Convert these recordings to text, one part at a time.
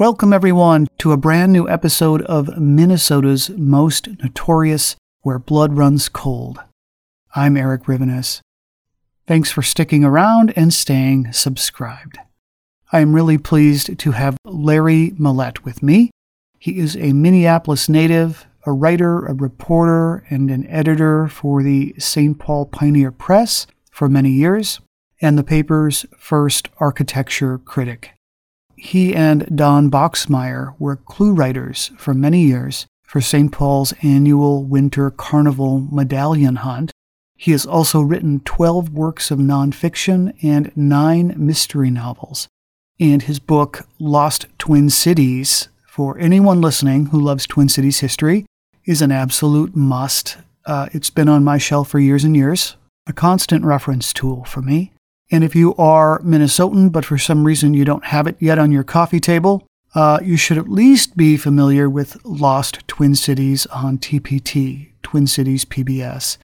Welcome, everyone, to a brand new episode of Minnesota's Most Notorious Where Blood Runs Cold. I'm Eric Rivenes. Thanks for sticking around and staying subscribed. I am really pleased to have Larry Millett with me. He is a Minneapolis native, a writer, a reporter, and an editor for the St. Paul Pioneer Press for many years, and the paper's first architecture critic he and Don Boxmeyer were clue writers for many years for St. Paul's annual Winter Carnival Medallion Hunt. He has also written 12 works of nonfiction and nine mystery novels. And his book, Lost Twin Cities, for anyone listening who loves Twin Cities history, is an absolute must. Uh, it's been on my shelf for years and years, a constant reference tool for me. And if you are Minnesotan, but for some reason you don't have it yet on your coffee table, uh, you should at least be familiar with Lost Twin Cities on TPT, Twin Cities PBS,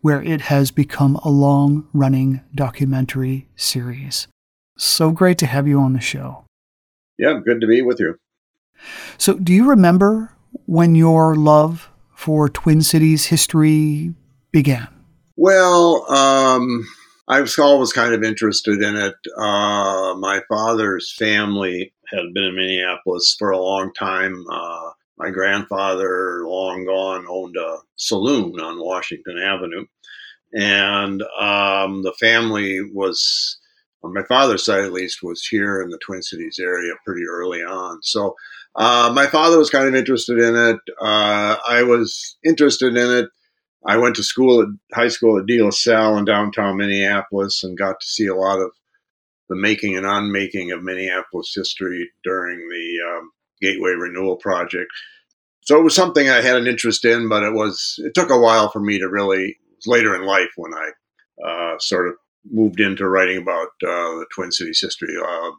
where it has become a long running documentary series. So great to have you on the show. Yeah, good to be with you. So, do you remember when your love for Twin Cities history began? Well, um, I was always kind of interested in it. Uh, my father's family had been in Minneapolis for a long time. Uh, my grandfather, long gone, owned a saloon on Washington Avenue. And um, the family was, on my father's side at least, was here in the Twin Cities area pretty early on. So uh, my father was kind of interested in it. Uh, I was interested in it I went to school at high school at De La Salle in downtown Minneapolis and got to see a lot of the making and unmaking of Minneapolis history during the um, Gateway Renewal Project. So it was something I had an interest in, but it was it took a while for me to really. later in life when I uh, sort of moved into writing about uh, the Twin Cities history. Uh,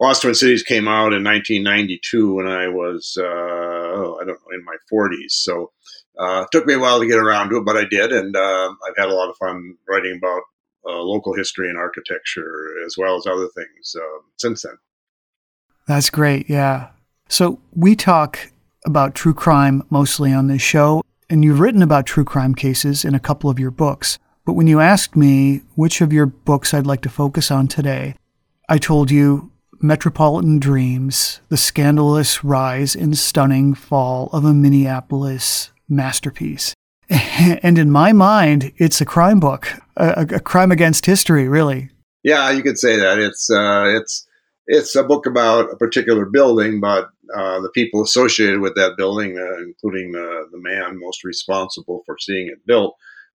Lost Twin Cities came out in 1992 when I was uh, oh, I don't know in my 40s. So uh, it took me a while to get around to it, but I did, and uh, I've had a lot of fun writing about uh, local history and architecture as well as other things uh, since then. That's great. Yeah. So we talk about true crime mostly on this show, and you've written about true crime cases in a couple of your books. But when you asked me which of your books I'd like to focus on today, I told you Metropolitan Dreams, the scandalous rise and stunning fall of a Minneapolis masterpiece. And in my mind, it's a crime book, a, a crime against history, really. Yeah, you could say that. It's uh, it's it's a book about a particular building, but uh, the people associated with that building, uh, including the, the man most responsible for seeing it built,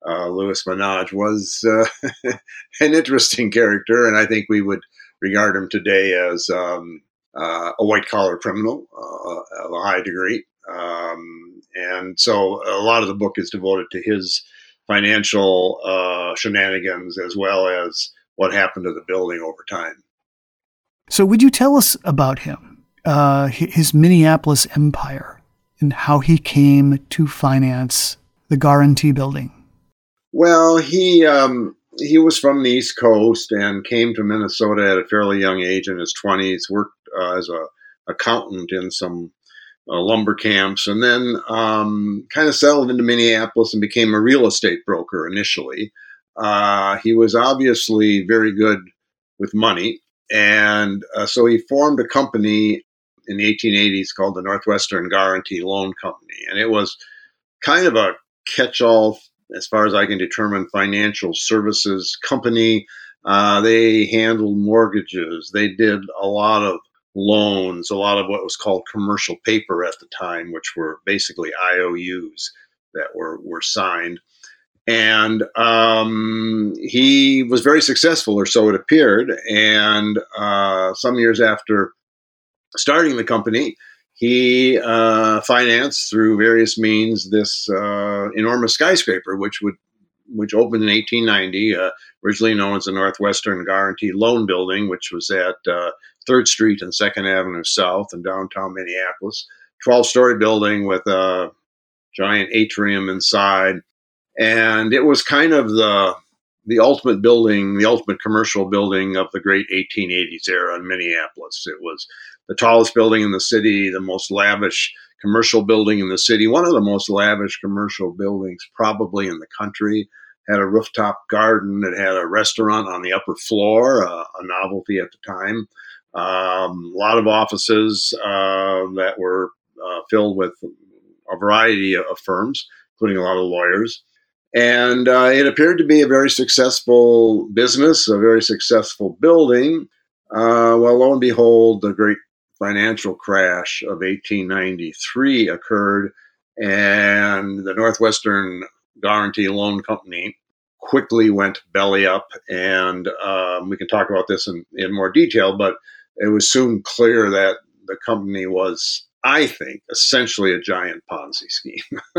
uh, Louis Menage, was uh, an interesting character, and I think we would regard him today as um, uh, a white collar criminal of a high degree. Um, And so a lot of the book is devoted to his financial uh, shenanigans as well as what happened to the building over time. So, would you tell us about him, uh, his Minneapolis empire, and how he came to finance the Guaranty building? Well, he um, he was from the East Coast and came to Minnesota at a fairly young age in his twenties. Worked uh, as a accountant in some uh, lumber camps, and then um, kind of settled into Minneapolis and became a real estate broker initially. Uh, he was obviously very good with money, and uh, so he formed a company in the 1880s called the Northwestern Guaranty Loan Company, and it was kind of a catch-all, as far as I can determine, financial services company. Uh, they handled mortgages. They did a lot of loans, a lot of what was called commercial paper at the time, which were basically IOUs that were, were signed. And um, he was very successful, or so it appeared. And uh, some years after starting the company, he uh, financed through various means this uh, enormous skyscraper, which would which opened in 1890, uh, originally known as the Northwestern Guaranty Loan Building, which was at uh, Third Street and Second Avenue South in downtown Minneapolis. 12 story building with a giant atrium inside. And it was kind of the the ultimate building, the ultimate commercial building of the great 1880s era in Minneapolis. It was the tallest building in the city, the most lavish commercial building in the city, one of the most lavish commercial buildings probably in the country. Had a rooftop garden. It had a restaurant on the upper floor, uh, a novelty at the time. Um, a lot of offices uh, that were uh, filled with a variety of firms, including a lot of lawyers. And uh, it appeared to be a very successful business, a very successful building. Uh, well, lo and behold, the great financial crash of 1893 occurred, and the Northwestern Guaranty Loan Company quickly went belly up. And um, we can talk about this in, in more detail, but it was soon clear that the company was, I think, essentially a giant Ponzi scheme,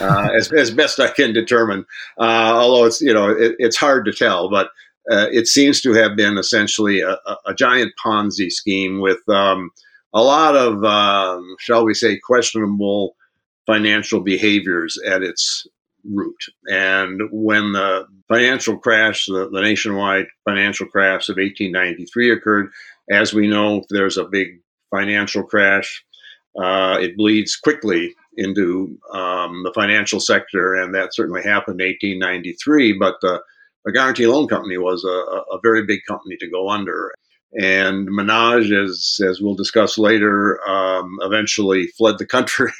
uh, as, as best I can determine. Uh, although it's you know it, it's hard to tell, but uh, it seems to have been essentially a, a, a giant Ponzi scheme with um, a lot of, um, shall we say, questionable financial behaviors at its root. And when the financial crash, the, the nationwide financial crash of 1893 occurred, as we know, there's a big financial crash, uh, it bleeds quickly into um, the financial sector, and that certainly happened in 1893. But the, the Guaranty Loan Company was a, a very big company to go under. And Menage, as, as we'll discuss later, um, eventually fled the country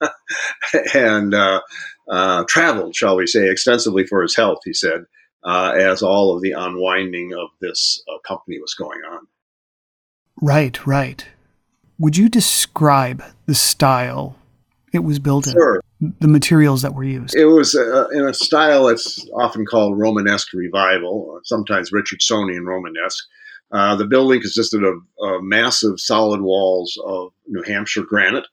and uh, uh, traveled, shall we say, extensively for his health, he said, uh, as all of the unwinding of this uh, company was going on. Right, right. Would you describe the style it was built sure. in? The materials that were used? It was uh, in a style that's often called Romanesque revival, sometimes Richardsonian Romanesque. Uh, the building consisted of uh, massive solid walls of New Hampshire granite,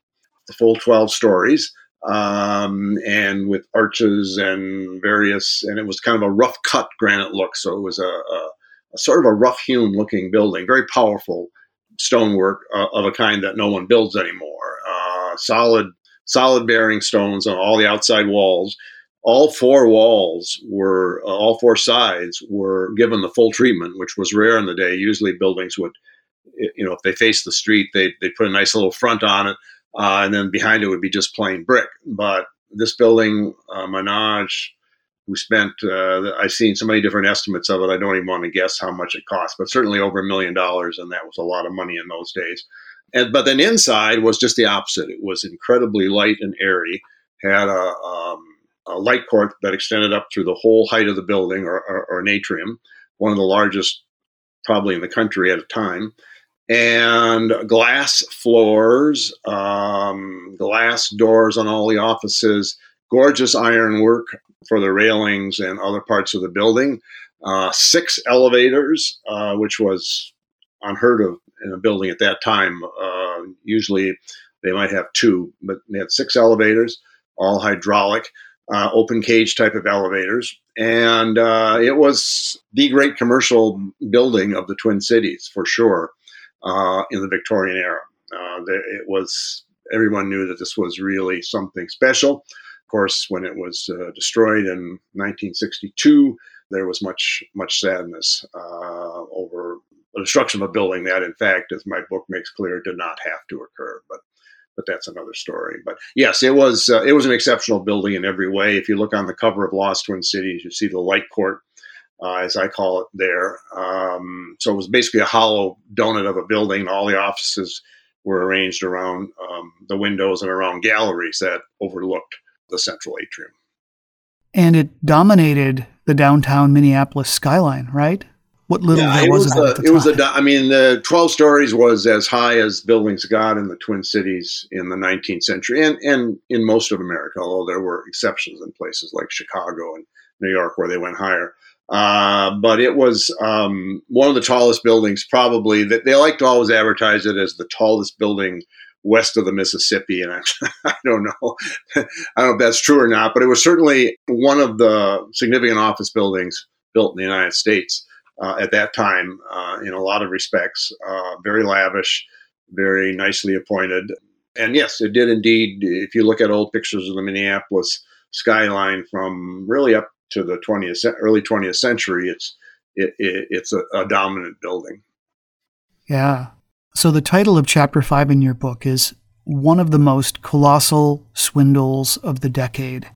the full 12 stories, um, and with arches and various, and it was kind of a rough cut granite look. So it was a, a, a sort of a rough hewn looking building, very powerful stonework uh, of a kind that no one builds anymore. Uh, solid, solid bearing stones on all the outside walls. All four walls were, uh, all four sides were given the full treatment, which was rare in the day. Usually buildings would, you know, if they faced the street, they they put a nice little front on it uh, and then behind it would be just plain brick. But this building, uh, Menage, who spent, uh, I've seen so many different estimates of it, I don't even want to guess how much it cost, but certainly over a million dollars, and that was a lot of money in those days. And but then inside was just the opposite. It was incredibly light and airy. Had a, um, a light court that extended up through the whole height of the building, or, or, or an atrium, one of the largest probably in the country at a time and glass floors, um, glass doors on all the offices, gorgeous ironwork for the railings and other parts of the building, uh, six elevators, uh, which was unheard of in a building at that time. Uh, usually they might have two, but they had six elevators, all hydraulic, uh, open cage type of elevators. And uh, it was the great commercial building of the Twin Cities for sure uh, in the Victorian era. Uh, it was everyone knew that this was really something special. Of course, when it was uh, destroyed in 1962, there was much much sadness over destruction of a building that, in fact, as my book makes clear, did not have to occur. But but that's another story. But yes, it was uh, it was an exceptional building in every way. If you look on the cover of Lost Twin Cities, you see the light court, uh, as I call it there. Um, so it was basically a hollow donut of a building. All the offices were arranged around um, the windows and around galleries that overlooked the central atrium. And it dominated the downtown Minneapolis skyline, right? What little yeah, there was, was. A, it was a. I mean, the twelve stories was as high as buildings got in the Twin Cities in the 19th century, and and in most of America, although there were exceptions in places like Chicago and New York where they went higher. Uh, but it was um, one of the tallest buildings, probably. That they like to always advertise it as the tallest building west of the Mississippi, and I, I don't know, I don't know if that's true or not, but it was certainly one of the significant office buildings built in the United States at that time. Uh, in a lot of respects, uh, very lavish, very nicely appointed, and yes, it did indeed. If you look at old pictures of the Minneapolis skyline from really up to the 20th early 20th century, it's it, it, it's a, a dominant building. Yeah. So the title of chapter five in your book is one of the most colossal swindles of the decade.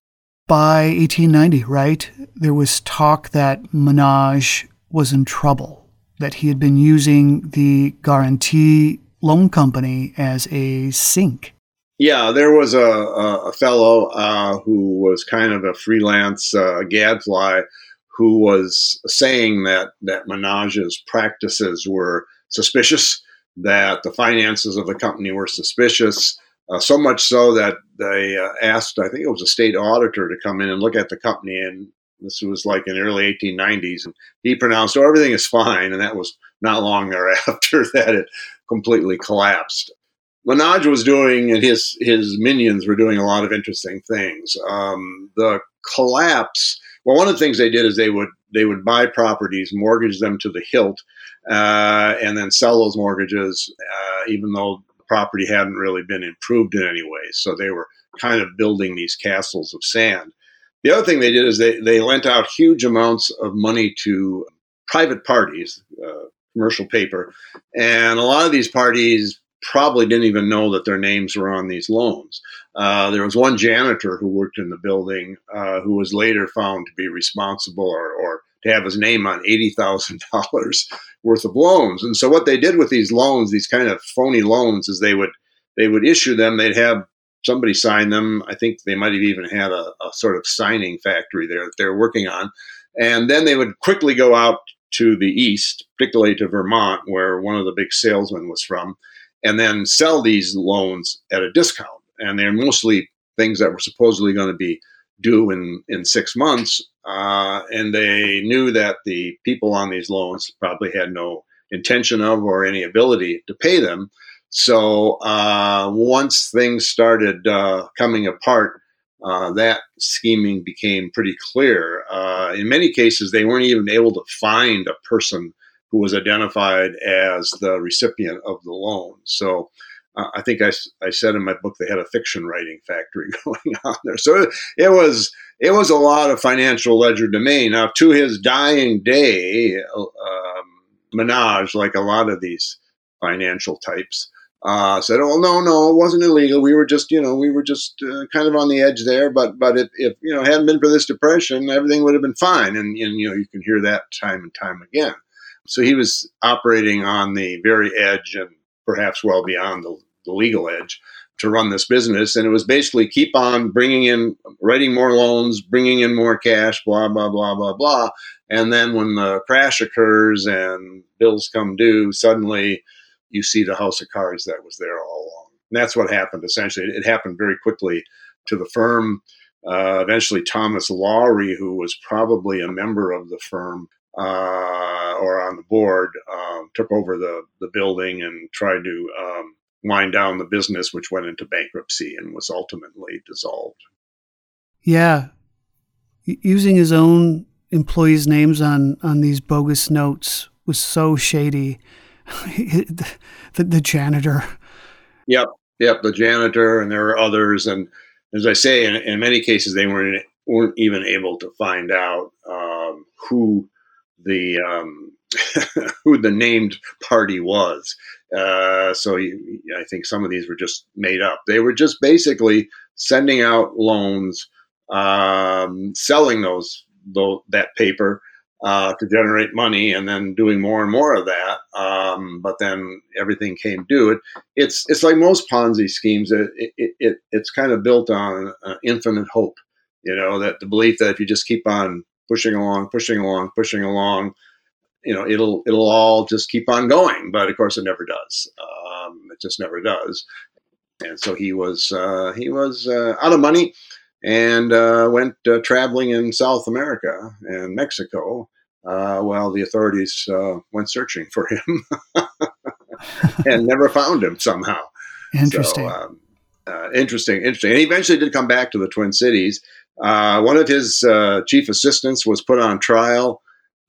By 1890, right, there was talk that Menage was in trouble, that he had been using the Guaranty Loan Company as a sink. Yeah, there was a, a, fellow uh, who was kind of a freelance uh, gadfly who was saying that, that Menage's practices were suspicious, that the finances of the company were suspicious, uh, so much so that they uh, asked, I think it was a state auditor, to come in and look at the company. And this was like in the early 1890s. And he pronounced, oh, everything is fine. And that was not long thereafter that it completely collapsed. Menage was doing, and his his minions were doing a lot of interesting things. Um, the collapse. Well, one of the things they did is they would they would buy properties, mortgage them to the hilt, uh, and then sell those mortgages, uh, even though the property hadn't really been improved in any way. So they were kind of building these castles of sand. The other thing they did is they they lent out huge amounts of money to private parties, uh, commercial paper, and a lot of these parties probably didn't even know that their names were on these loans. Uh, there was one janitor who worked in the building uh, who was later found to be responsible or, or to have his name on $80,000 worth of loans. And so what they did with these loans, these kind of phony loans, is they would they would issue them. They'd have somebody signed them. I think they might have even had a, a sort of signing factory there that they're working on. And then they would quickly go out to the east, particularly to Vermont, where one of the big salesmen was from, and then sell these loans at a discount. And they're mostly things that were supposedly going to be due in, in six months. Uh, and they knew that the people on these loans probably had no intention of or any ability to pay them. So uh, once things started uh, coming apart, uh, that scheming became pretty clear. Uh, in many cases, they weren't even able to find a person who was identified as the recipient of the loan. So uh, I think I, I said in my book they had a fiction writing factory going on there. So it was it was a lot of financial legerdemain. Now, to his dying day, um, Menage, like a lot of these financial types, uh, said, "Oh no, no, it wasn't illegal. We were just, you know, we were just uh, kind of on the edge there. But, but if, if you know, hadn't been for this depression, everything would have been fine." And, and you know, you can hear that time and time again. So he was operating on the very edge and perhaps well beyond the, the legal edge to run this business. And it was basically keep on bringing in, writing more loans, bringing in more cash, blah blah blah blah blah. And then when the crash occurs and bills come due, suddenly you see the house of cards that was there all along. And that's what happened essentially. It happened very quickly to the firm. Uh, eventually, Thomas Lowry, who was probably a member of the firm uh, or on the board, um, took over the, the building and tried to um, wind down the business, which went into bankruptcy and was ultimately dissolved. Yeah. Using his own employees' names on, on these bogus notes was so shady. the, the, janitor. Yep. Yep. The janitor, and there were others. And as I say, in, in many cases, they weren't, weren't even able to find out um, who the um, who the named party was. Uh, so you, I think some of these were just made up. They were just basically sending out loans, um, selling those, those that paper uh, to generate money, and then doing more and more of that. Um, but then everything came due. It, it's it's like most Ponzi schemes. It, it, it it's kind of built on uh, infinite hope. You know that the belief that if you just keep on pushing along, pushing along, pushing along, you know it'll it'll all just keep on going but of course it never does um, it just never does and so he was uh, he was uh, out of money and uh, went uh, traveling in South America and Mexico uh, while the authorities uh, went searching for him and never found him somehow. Interesting. So, um, interesting interesting. And he eventually did come back to the Twin Cities. One of his chief assistants was put on trial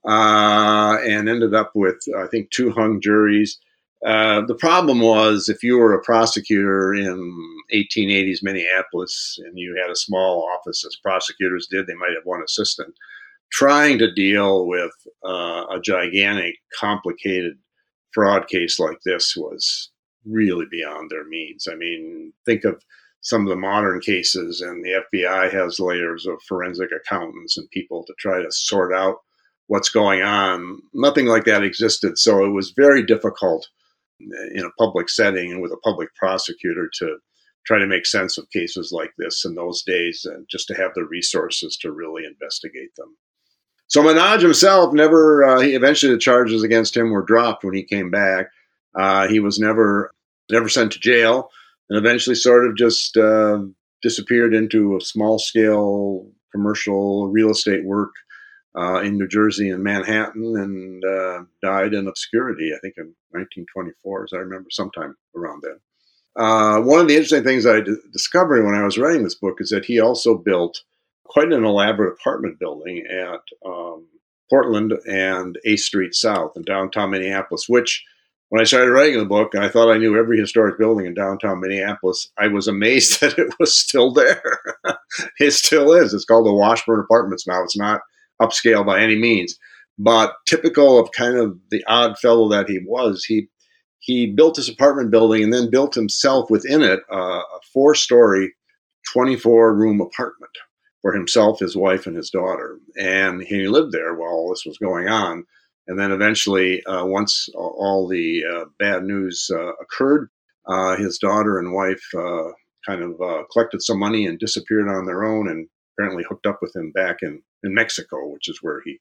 uh, and ended up with, I think, two hung juries. Uh, the problem was if you were a prosecutor in 1880s Minneapolis and you had a small office as prosecutors did, they might have one assistant. Trying to deal with uh, a gigantic, complicated fraud case like this was really beyond their means. I mean, think of some of the modern cases, and the FBI has layers of forensic accountants and people to try to sort out what's going on. Nothing like that existed. So it was very difficult in a public setting and with a public prosecutor to try to make sense of cases like this in those days and just to have the resources to really investigate them. So Menage himself never, uh, he eventually the charges against him were dropped when he came back. Uh, he was never, never sent to jail and eventually sort of just uh, disappeared into a small scale commercial real estate work uh, in New Jersey and Manhattan and uh, died in obscurity, I think in 1924, as I remember, sometime around then. Uh, one of the interesting things I d- discovered when I was writing this book is that he also built quite an elaborate apartment building at um, Portland and A Street South in downtown Minneapolis, which when I started writing the book, and I thought I knew every historic building in downtown Minneapolis, I was amazed that it was still there. it still is. It's called the Washburn Apartments now. It's not upscale by any means. But typical of kind of the odd fellow that he was, he he built this apartment building and then built himself within it uh, a four story, 24 room apartment for himself, his wife, and his daughter. And he lived there while all this was going on. And then eventually, uh, once all the uh, bad news uh, occurred, uh, his daughter and wife uh, kind of collected some money and disappeared on their own and apparently hooked up with him back in, in Mexico, which is where he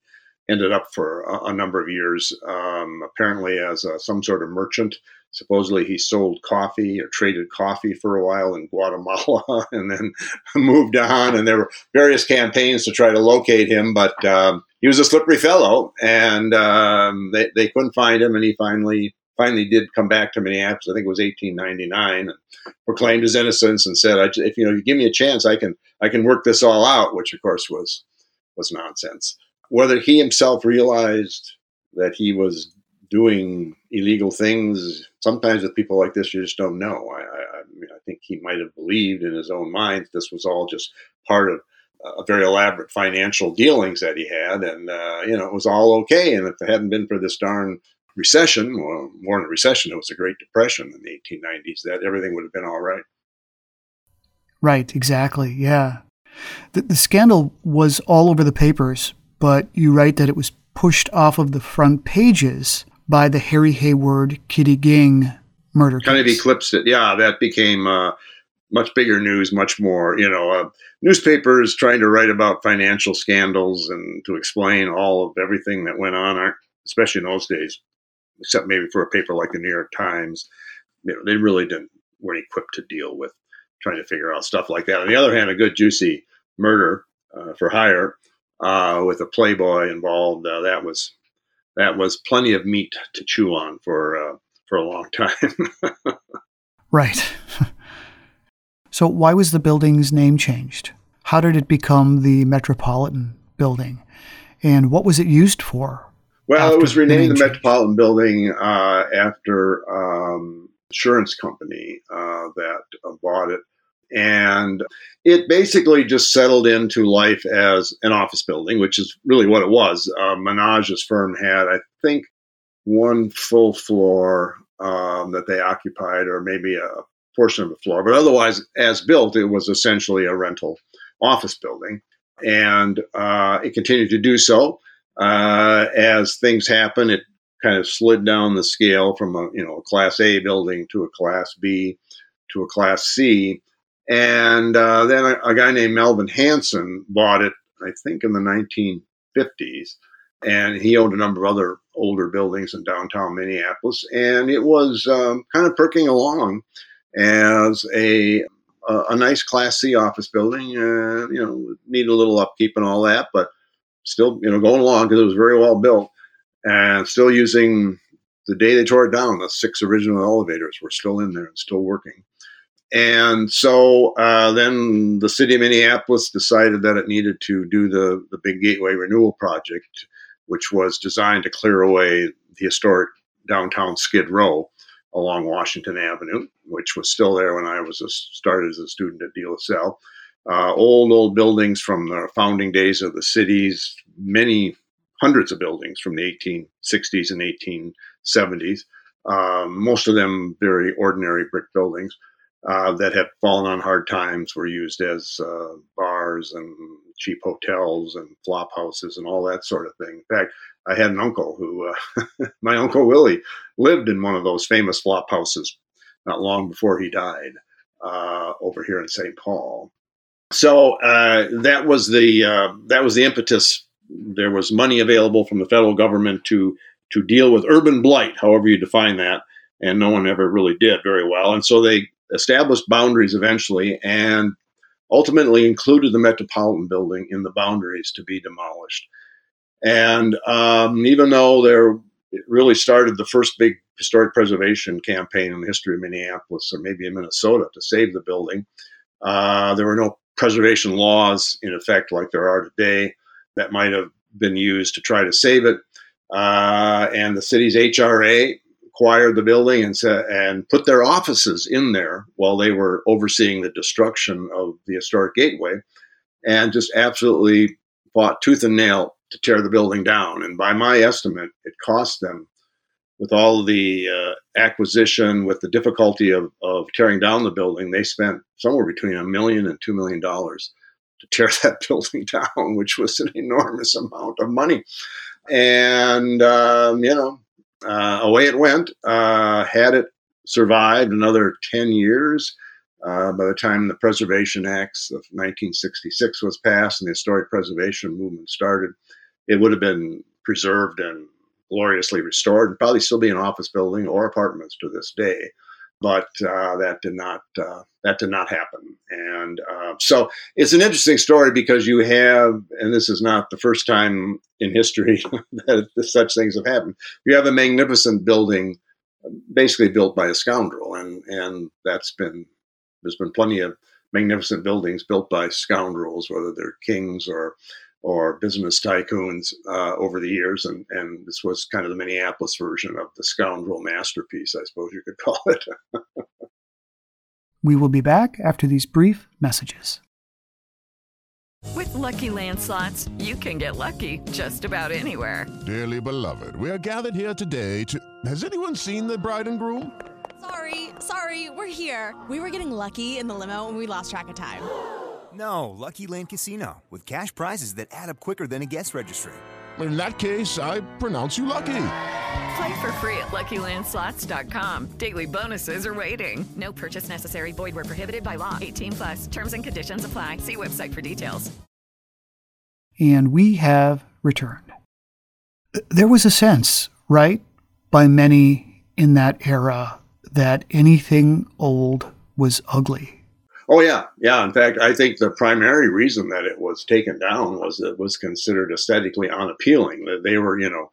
ended up for a, a number of years, um, apparently as a, some sort of merchant. Supposedly he sold coffee or traded coffee for a while in Guatemala and then moved on. And there were various campaigns to try to locate him, but um, he was a slippery fellow and um, they, they couldn't find him. And he finally finally did come back to Minneapolis. I think it was 1899, and proclaimed his innocence and said, "If you know, you give me a chance, I can I can work this all out." Which, of course, was was nonsense. Whether he himself realized that he was doing illegal things, sometimes with people like this, you just don't know. I, I, I, mean, I think he might have believed in his own mind this was all just part of a very elaborate financial dealings that he had, and uh, you know it was all okay. And if it hadn't been for this darn recession, well, more than a recession, it was a Great Depression in the 1890s, that everything would have been all right. Right, exactly. Yeah. The, the scandal was all over the papers, but you write that it was pushed off of the front pages by the Harry Hayward Kitty Ging murder kind of eclipsed it. Yeah, that became uh, much bigger news, much more, you know, uh, newspapers trying to write about financial scandals and to explain all of everything that went on, especially in those days, except maybe for a paper like the New York Times. You know, they really didn't weren't equipped to deal with trying to figure out stuff like that. On the other hand, a good juicy murder uh, for hire uh, with a playboy involved uh, that was that was plenty of meat to chew on for uh, for a long time. Right. so, why was the building's name changed? How did it become the Metropolitan Building? And what was it used for? Well, it was renamed the, the Metropolitan Building uh, after um, insurance company uh, that uh, bought it. And it basically just settled into life as an office building, which is really what it was. Uh, Menage's firm had, I think, one full floor um, that they occupied, or maybe a portion of the floor. But otherwise, as built, it was essentially a rental office building. And uh, it continued to do so. Uh, as things happen, it kind of slid down the scale from a you know a Class A building to a Class B to a Class C, and uh, then a, a, guy named Melvin Hanson bought it, I think, in the 1950s, and he owned a number of other older buildings in downtown Minneapolis, and it was um, kind of perking along as a a, a nice Class C office building. Uh, you know, need a little upkeep and all that, but still, you know, going along because it was very well built and still using the day they tore it down. The six original elevators were still in there and still working. And so uh, then the city of Minneapolis decided that it needed to do the, the big gateway renewal project, which was designed to clear away the historic downtown Skid Row along Washington Avenue, which was still there when I was a, started as a student at De La Salle. Uh, old, old buildings from the founding days of the cities, many hundreds of buildings from the 1860s and 1870s, um, most of them very ordinary brick buildings uh, that had fallen on hard times, were used as uh, bars and cheap hotels and flop houses and all that sort of thing. In fact, I had an uncle who, uh, my uncle Willie, lived in one of those famous flop houses not long before he died uh, over here in St. Paul. So uh, that was the uh, that was the impetus there was money available from the federal government to to deal with urban blight, however you define that, and no one ever really did very well. And so they established boundaries eventually, and ultimately included the Metropolitan Building in the boundaries to be demolished. And um, even though there it really started the first big historic preservation campaign in the history of Minneapolis, or maybe in Minnesota, to save the building. Uh, there were no preservation laws in effect like there are today that might have been used to try to save it. Uh, and the city's HRA acquired the building and, and put their offices in there while they were overseeing the destruction of the historic gateway and just absolutely fought tooth and nail to tear the building down. And by my estimate, it cost them, with all the uh, acquisition, with the difficulty of, of tearing down the building, they spent somewhere between a million and two million dollars to tear that building down, which was an enormous amount of money. And, um, you know, uh, away it went. Uh, had it survived another 10 years, uh, by the time the Preservation Acts of 1966 was passed and the historic preservation movement started, it would have been preserved and gloriously restored and probably still be an office building or apartments to this day but uh, that did not uh, that did not happen. And uh, so it's an interesting story because you have, and this is not the first time in history that such things have happened. You have a magnificent building, basically built by a scoundrel, and and that's been there's been plenty of magnificent buildings built by scoundrels, whether they're kings or or business tycoons uh, over the years, and, and this was kind of the Minneapolis version of the scoundrel masterpiece, I suppose you could call it. we will be back after these brief messages. With lucky landslots, you can get lucky just about anywhere. Dearly beloved, we are gathered here today to. Has anyone seen the bride and groom? Sorry, sorry, we're here. We were getting lucky in the limo and we lost track of time. No, Lucky Land Casino, with cash prizes that add up quicker than a guest registry. In that case, I pronounce you lucky. Play for free at LuckyLandSlots.com. Daily bonuses are waiting. No purchase necessary. Void where prohibited by law. 18 plus. Terms and conditions apply. See website for details. And we have returned. There was a sense, right, by many in that era that anything old was ugly Oh yeah, yeah. In fact, I think the primary reason that it was taken down was it was considered aesthetically unappealing. That they were, you know,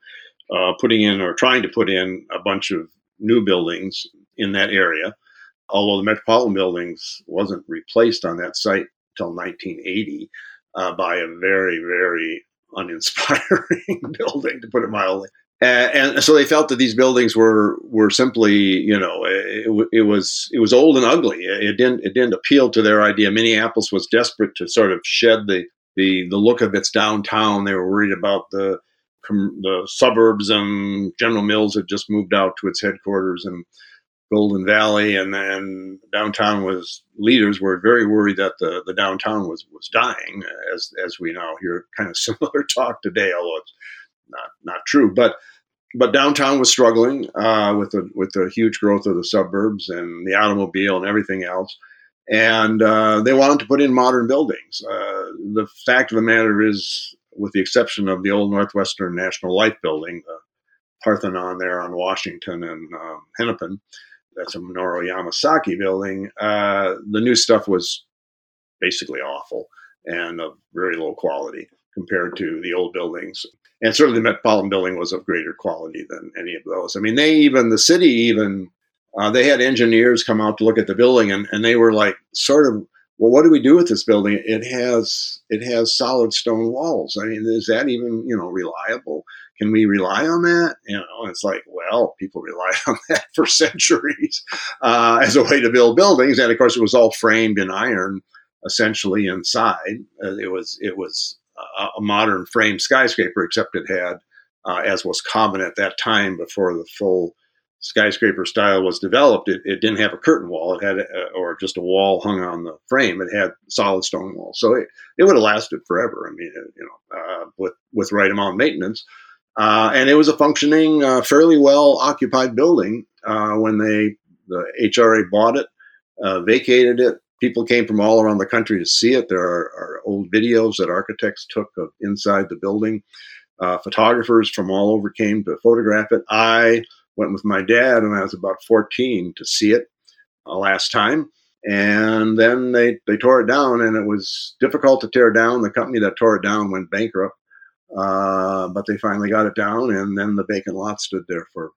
uh, putting in or trying to put in a bunch of new buildings in that area, although the Metropolitan Buildings wasn't replaced on that site until 1980 uh, by a very, very uninspiring building, to put it mildly. And, and, so they felt that these buildings were were simply, you know, it, it, was it was old and ugly. It didn't it didn't appeal to their idea. Minneapolis was desperate to sort of shed the the the look of its downtown. They were worried about the the suburbs, and General Mills had just moved out to its headquarters in Golden Valley, and then downtown was leaders were very worried that the, the downtown was was dying, as as we now hear kind of similar talk today, although it's not not true. But but downtown was struggling uh, with the with the huge growth of the suburbs and the automobile and everything else, and uh, they wanted to put in modern buildings. Uh, the fact of the matter is, with the exception of the old Northwestern National Life Building, the Parthenon there on Washington and um, Hennepin, that's a Minoru Yamasaki building. Uh, the new stuff was basically awful and of very low quality compared to the old buildings. And certainly the Metropolitan building was of greater quality than any of those. I mean, they even, the city even, uh, they had engineers come out to look at the building and, and they were like, sort of, well, what do we do with this building? It has it has solid stone walls. I mean, is that even you know reliable? Can we rely on that? You know, it's like, well, people relied on that for centuries uh, as a way to build buildings, and of course, it was all framed in iron, essentially inside. Uh, it was it was a, modern frame skyscraper, except it had, uh, as was common at that time before the full skyscraper style was developed, it, it didn't have a curtain wall. It had, a, or just a wall hung on the frame. It had solid stone walls, so it, it would have lasted forever. I mean, you know, uh, with with right amount of maintenance, uh, and it was a functioning, uh, fairly well occupied building uh, when they the HRA bought it, uh, vacated it. People came from all around the country to see it. There are, are old videos that architects took of inside the building. Uh, photographers from all over came to photograph it. I went with my dad when I was about 14 to see it uh, last time. And then they, they tore it down, and it was difficult to tear down. The company that tore it down went bankrupt, uh, but they finally got it down. And then the vacant lot stood there for,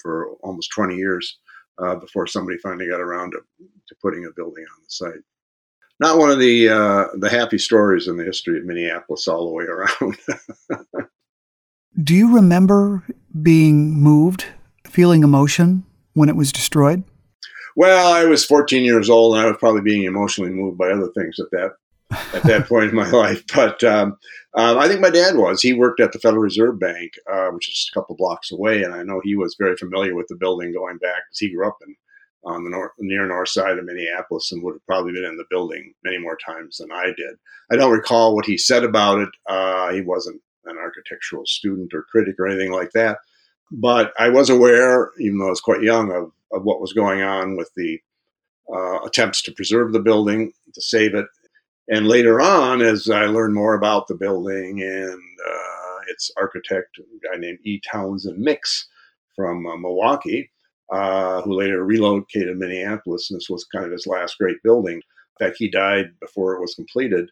for almost 20 years uh, before somebody finally got around to, to putting a building on the site. Not one of the uh, the happy stories in the history of Minneapolis all the way around. Do you remember being moved feeling emotion when it was destroyed? Well, I was 14 years old, and I was probably being emotionally moved by other things at that at that point in my life. But um, um, I think my dad was. He worked at the Federal Reserve Bank, uh, which is a couple blocks away, and I know he was very familiar with the building going back because he grew up in on the near north side of Minneapolis and would have probably been in the building many more times than I did. I don't recall what he said about it. Uh, he wasn't an architectural student or critic or anything like that. But I was aware, even though I was quite young, of, of what was going on with the uh, attempts to preserve the building, to save it. And later on, as I learned more about the building and uh, its architect, a guy named E. Townsend Mix from uh, Milwaukee, uh, who later relocated to Minneapolis, and this was kind of his last great building. In fact, he died before it was completed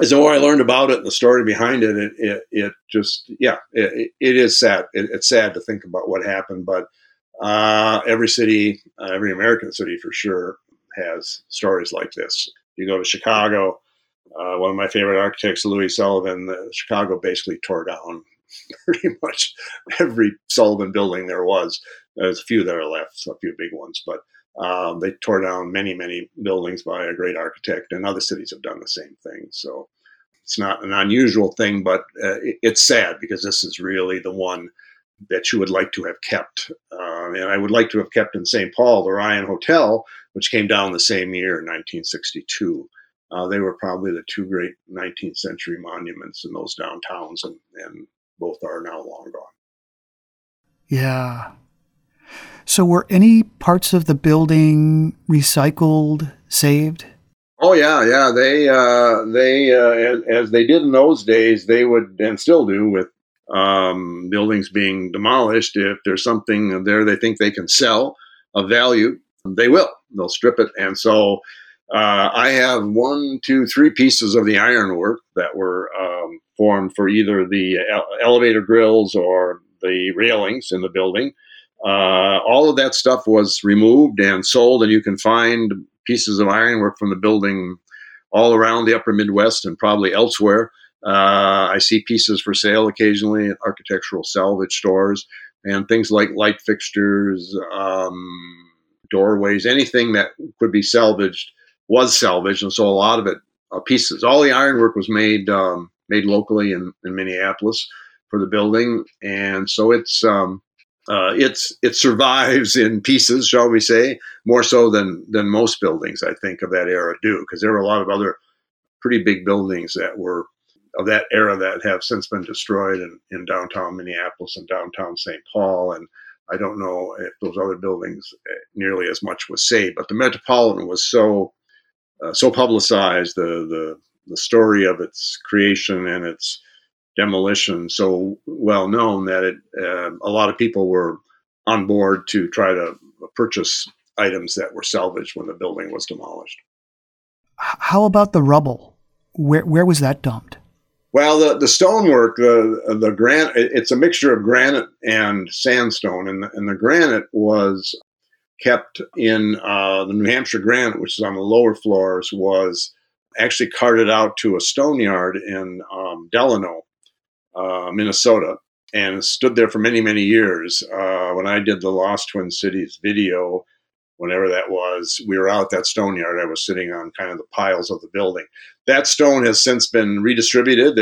as the more I learned about it and the story behind it, it it, it just yeah, it, it is sad. It, it's sad to think about what happened, but uh, every city, uh, every American city for sure, has stories like this. You go to Chicago. Uh, one of my favorite architects, Louis Sullivan, Chicago basically tore down pretty much every Sullivan building there was. There's a few that are left, a few big ones, but um, they tore down many, many buildings by a great architect, and other cities have done the same thing. So it's not an unusual thing, but uh, it, it's sad because this is really the one that you would like to have kept. Uh, and I would like to have kept in St. Paul the Ryan Hotel, which came down the same year 1962. Uh, they were probably the two great 19th century monuments in those downtowns, and, and both are now long gone. Yeah, so, were any parts of the building recycled, saved? Oh yeah, yeah. They uh, they uh, as, as, they did in those days, they would and still do with um, buildings being demolished. If there's something there they think they can sell of value, they will. They'll strip it. And so uh, I have one, two, three pieces of the ironwork that were um, formed for either the elevator grills or the railings in the building. Uh, all of that stuff was removed and sold, and you can find pieces of ironwork from the building all around the upper Midwest and probably elsewhere. Uh, I see pieces for sale occasionally at architectural salvage stores and things like light fixtures, um, doorways, anything that could be salvaged was salvaged, and so a lot of it uh, pieces. All the ironwork was made um, made locally in, in Minneapolis for the building, and so it's um, uh, it's it survives in pieces, shall we say, more so than than most buildings I think of that era do, because there were a lot of other pretty big buildings that were of that era that have since been destroyed in, in downtown Minneapolis and downtown St. Paul, and I don't know if those other buildings eh, nearly as much was saved, but the Metropolitan was so uh, so publicized the the the story of its creation and its demolition so well known that it uh, a lot of people were on board to try to purchase items that were salvaged when the building was demolished. How about the rubble? Where where was that dumped? Well, the, the stonework, the the granite, it's a mixture of granite and sandstone, and the, and the granite was kept in uh, the New Hampshire granite, which is on the lower floors, was actually carted out to a stone yard in um, Delano, uh, Minnesota, and stood there for many, many years. Uh, when I did the Lost Twin Cities video, whenever that was, we were out at that stone yard. I was sitting on kind of the piles of the building. That stone has since been redistributed.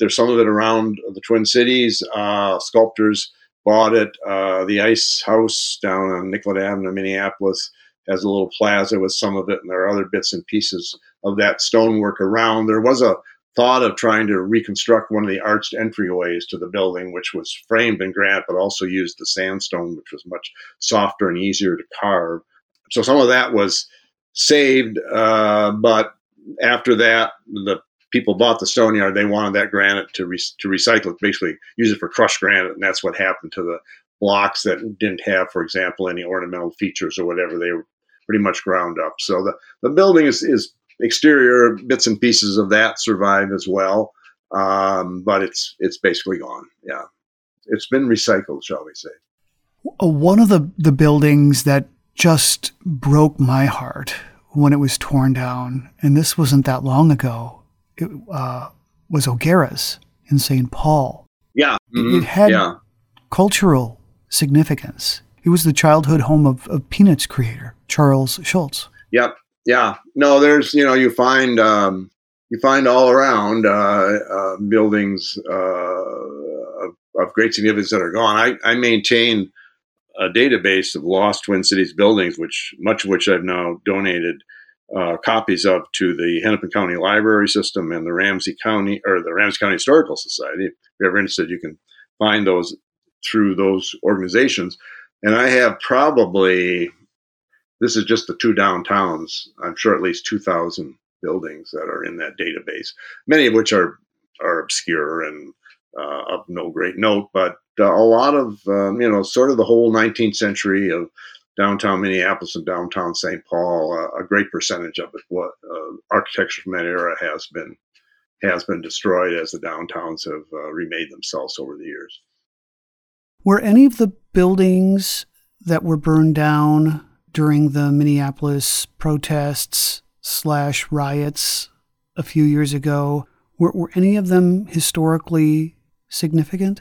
There's some of it around the Twin Cities. Uh, sculptors bought it. Uh, the Ice House down on Nicollet Avenue, Minneapolis, has a little plaza with some of it, and there are other bits and pieces of that stonework around. There was a thought of trying to reconstruct one of the arched entryways to the building, which was framed in granite, but also used the sandstone, which was much softer and easier to carve. So some of that was saved, uh, but after that, the people bought the stone yard, they wanted that granite to re- to recycle it, basically use it for crushed granite, and that's what happened to the blocks that didn't have, for example, any ornamental features or whatever. They were pretty much ground up. So the the building is is exterior bits and pieces of that survive as well, um, but it's it's basically gone. Yeah, it's been recycled, shall we say? One of the the buildings that just broke my heart when it was torn down, and this wasn't that long ago, it uh, was O'Gara's in St. Paul. Yeah. Mm-hmm. It had yeah. cultural significance. It was the childhood home of, of Peanuts creator Charles Schulz. Yep. Yeah. No, there's, you know, you find, um, you find all around uh, uh, buildings uh, of, of, great significance that are gone. I, I maintain a database of lost Twin Cities buildings, which much of which I've now donated uh, copies of to the Hennepin County Library System and the Ramsey County or the Ramsey County Historical Society. If you're ever interested, you can find those through those organizations. And I have probably this is just the two downtowns. I'm sure at least 2,000 buildings that are in that database, many of which are are obscure and of no great note, but uh, a lot of um, you know sort of the whole 19th century of downtown Minneapolis and downtown St. Paul, uh, a great percentage of it, what uh, architecture from that era has been has been destroyed as the downtowns have uh, remade themselves over the years. Were any of the buildings that were burned down during the Minneapolis protests slash riots a few years ago? Were, were any of them historically significant?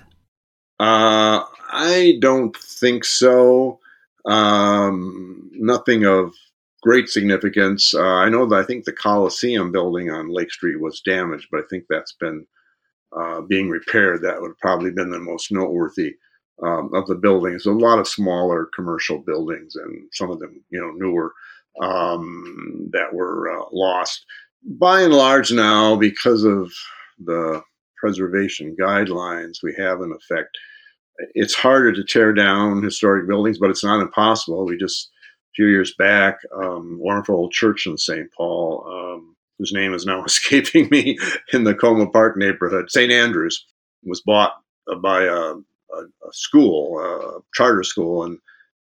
Uh, I don't think so. Um, nothing of great significance. Uh, I know that I think the Coliseum building on Lake Street was damaged, but I think that's been uh, being repaired. That would have probably been the most noteworthy um, of the buildings. A lot of smaller commercial buildings, and some of them, you know, newer um, that were uh, lost. By and large, now because of the preservation guidelines we have in effect, it's harder to tear down historic buildings, but it's not impossible. We just a few years back, um, wonderful old church in St. Paul, um, whose name is now escaping me, in the Como Park neighborhood, St. Andrews, was bought by a, a, a school, a charter school, and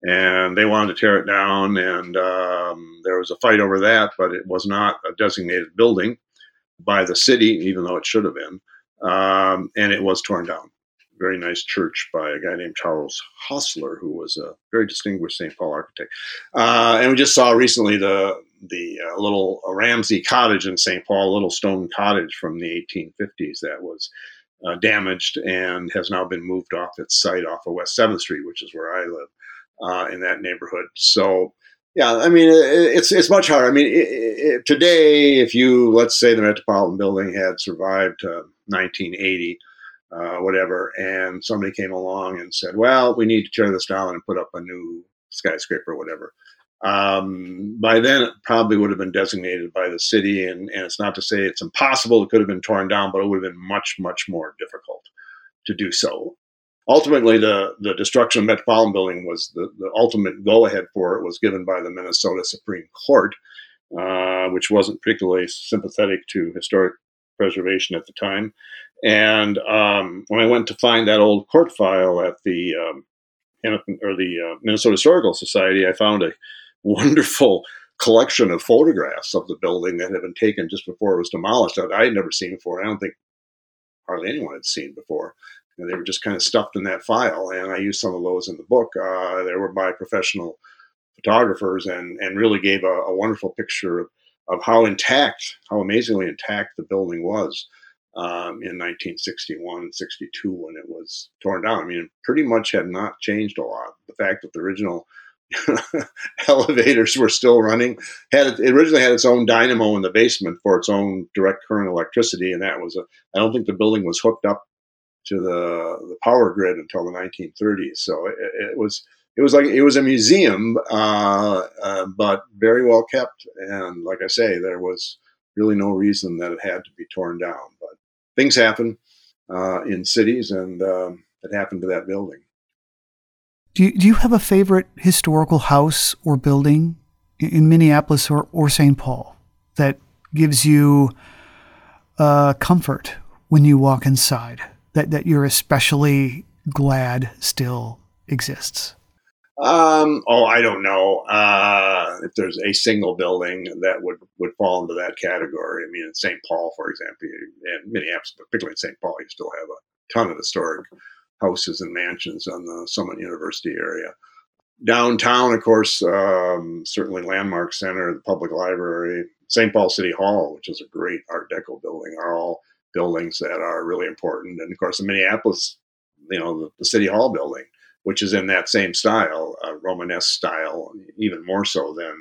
and they wanted to tear it down, and um, there was a fight over that, but it was not a designated building by the city, even though it should have been, um, and it was torn down very nice church by a guy named Charles Hausler, who was a very distinguished St. Paul architect. Uh, and we just saw recently the the uh, little Ramsey cottage in St. Paul, a little stone cottage from the 1850s that was uh, damaged and has now been moved off its site off of West 7th Street, which is where I live uh, in that neighborhood. So, yeah, I mean, it's it's much harder. I mean, it, it, today, if you let's say the Metropolitan Building had survived 1980, uh, whatever, and somebody came along and said, "Well, we need to tear this down and put up a new skyscraper, or whatever." Um, by then, it probably would have been designated by the city, and, and it's not to say it's impossible; it could have been torn down, but it would have been much, much more difficult to do so. Ultimately, the, the destruction of Metropolitan Building was the, the ultimate go ahead for it was given by the Minnesota Supreme Court, uh, which wasn't particularly sympathetic to historic preservation at the time. And um, when I went to find that old court file at the um, or the uh, Minnesota Historical Society, I found a wonderful collection of photographs of the building that had been taken just before it was demolished that I had never seen before. I don't think hardly anyone had seen before. And they were just kind of stuffed in that file, and I used some of those in the book. Uh, they were by professional photographers, and and really gave a, a wonderful picture of, of how intact, how amazingly intact the building was um, in 1961 62 when it was torn down. I mean, it pretty much had not changed a lot. The fact that the original elevators were still running. Had it, it, originally had its own dynamo in the basement for its own direct current electricity, and that was a. I don't think the building was hooked up to the the power grid until the 1930s. So it, it was it was like it was a museum, uh, uh, but very well kept. And like I say, there was really no reason that it had to be torn down. But things happen uh, in cities, and um, it happened to that building. Do you, do you have a favorite historical house or building in Minneapolis or, or St. Paul that gives you uh, comfort when you walk inside, that, that you're especially glad still exists? Um, oh, I don't know uh, if there's a single building that would, would fall into that category. I mean, in St. Paul, for example, and Minneapolis, but particularly in St. Paul, you still have a ton of historic houses and mansions on the Summit University area. Downtown, of course, um, certainly Landmark Center, the Public Library, St. Paul City Hall, which is a great Art Deco building, are all buildings that are really important. And of course, the Minneapolis, you know, the, the City Hall building, which is in that same style, uh, Romanesque style, even more so than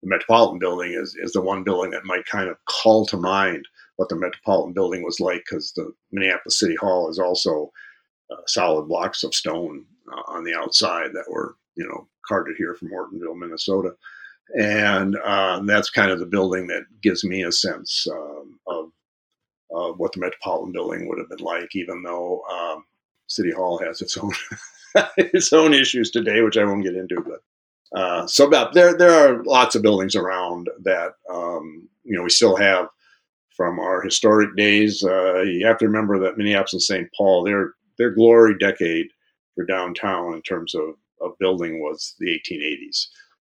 the Metropolitan Building is, is the one building that might kind of call to mind what the Metropolitan Building was like because the Minneapolis City Hall is also uh, solid blocks of stone uh, on the outside that were, you know, carted here from Ortonville, Minnesota. And uh, that's kind of the building that gives me a sense um, of, of what the Metropolitan Building would have been like, even though um, City Hall has its own its own issues today, which I won't get into. But uh, so about, there there are lots of buildings around that um, you know we still have from our historic days. Uh, you have to remember that Minneapolis and St. Paul they're their glory decade for downtown in terms of, of building was the 1880s.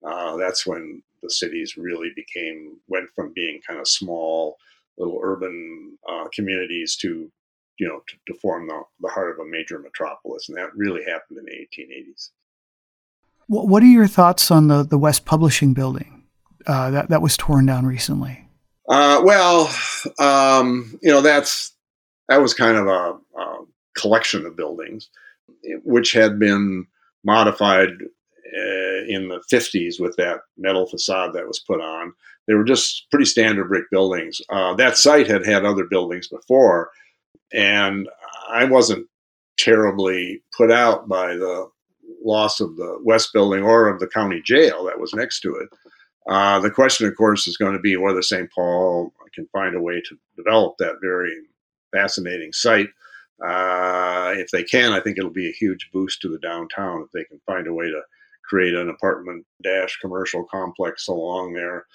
Uh, that's when the cities really became went from being kind of small little urban uh, communities to you know to, to form the, the heart of a major metropolis and that really happened in the 1880s what are your thoughts on the, the west publishing building uh, that, that was torn down recently uh, well um, you know that's that was kind of a, a collection of buildings, which had been modified uh, in the 50s with that metal facade that was put on. They were just pretty standard brick buildings. Uh, that site had had other buildings before, and I wasn't terribly put out by the loss of the West Building or of the county jail that was next to it. Uh, the question, of course, is going to be whether St. Paul can find a way to develop that very fascinating site uh, if they can, I think it'll be a huge boost to the downtown if they can find a way to create an apartment dash commercial complex along there,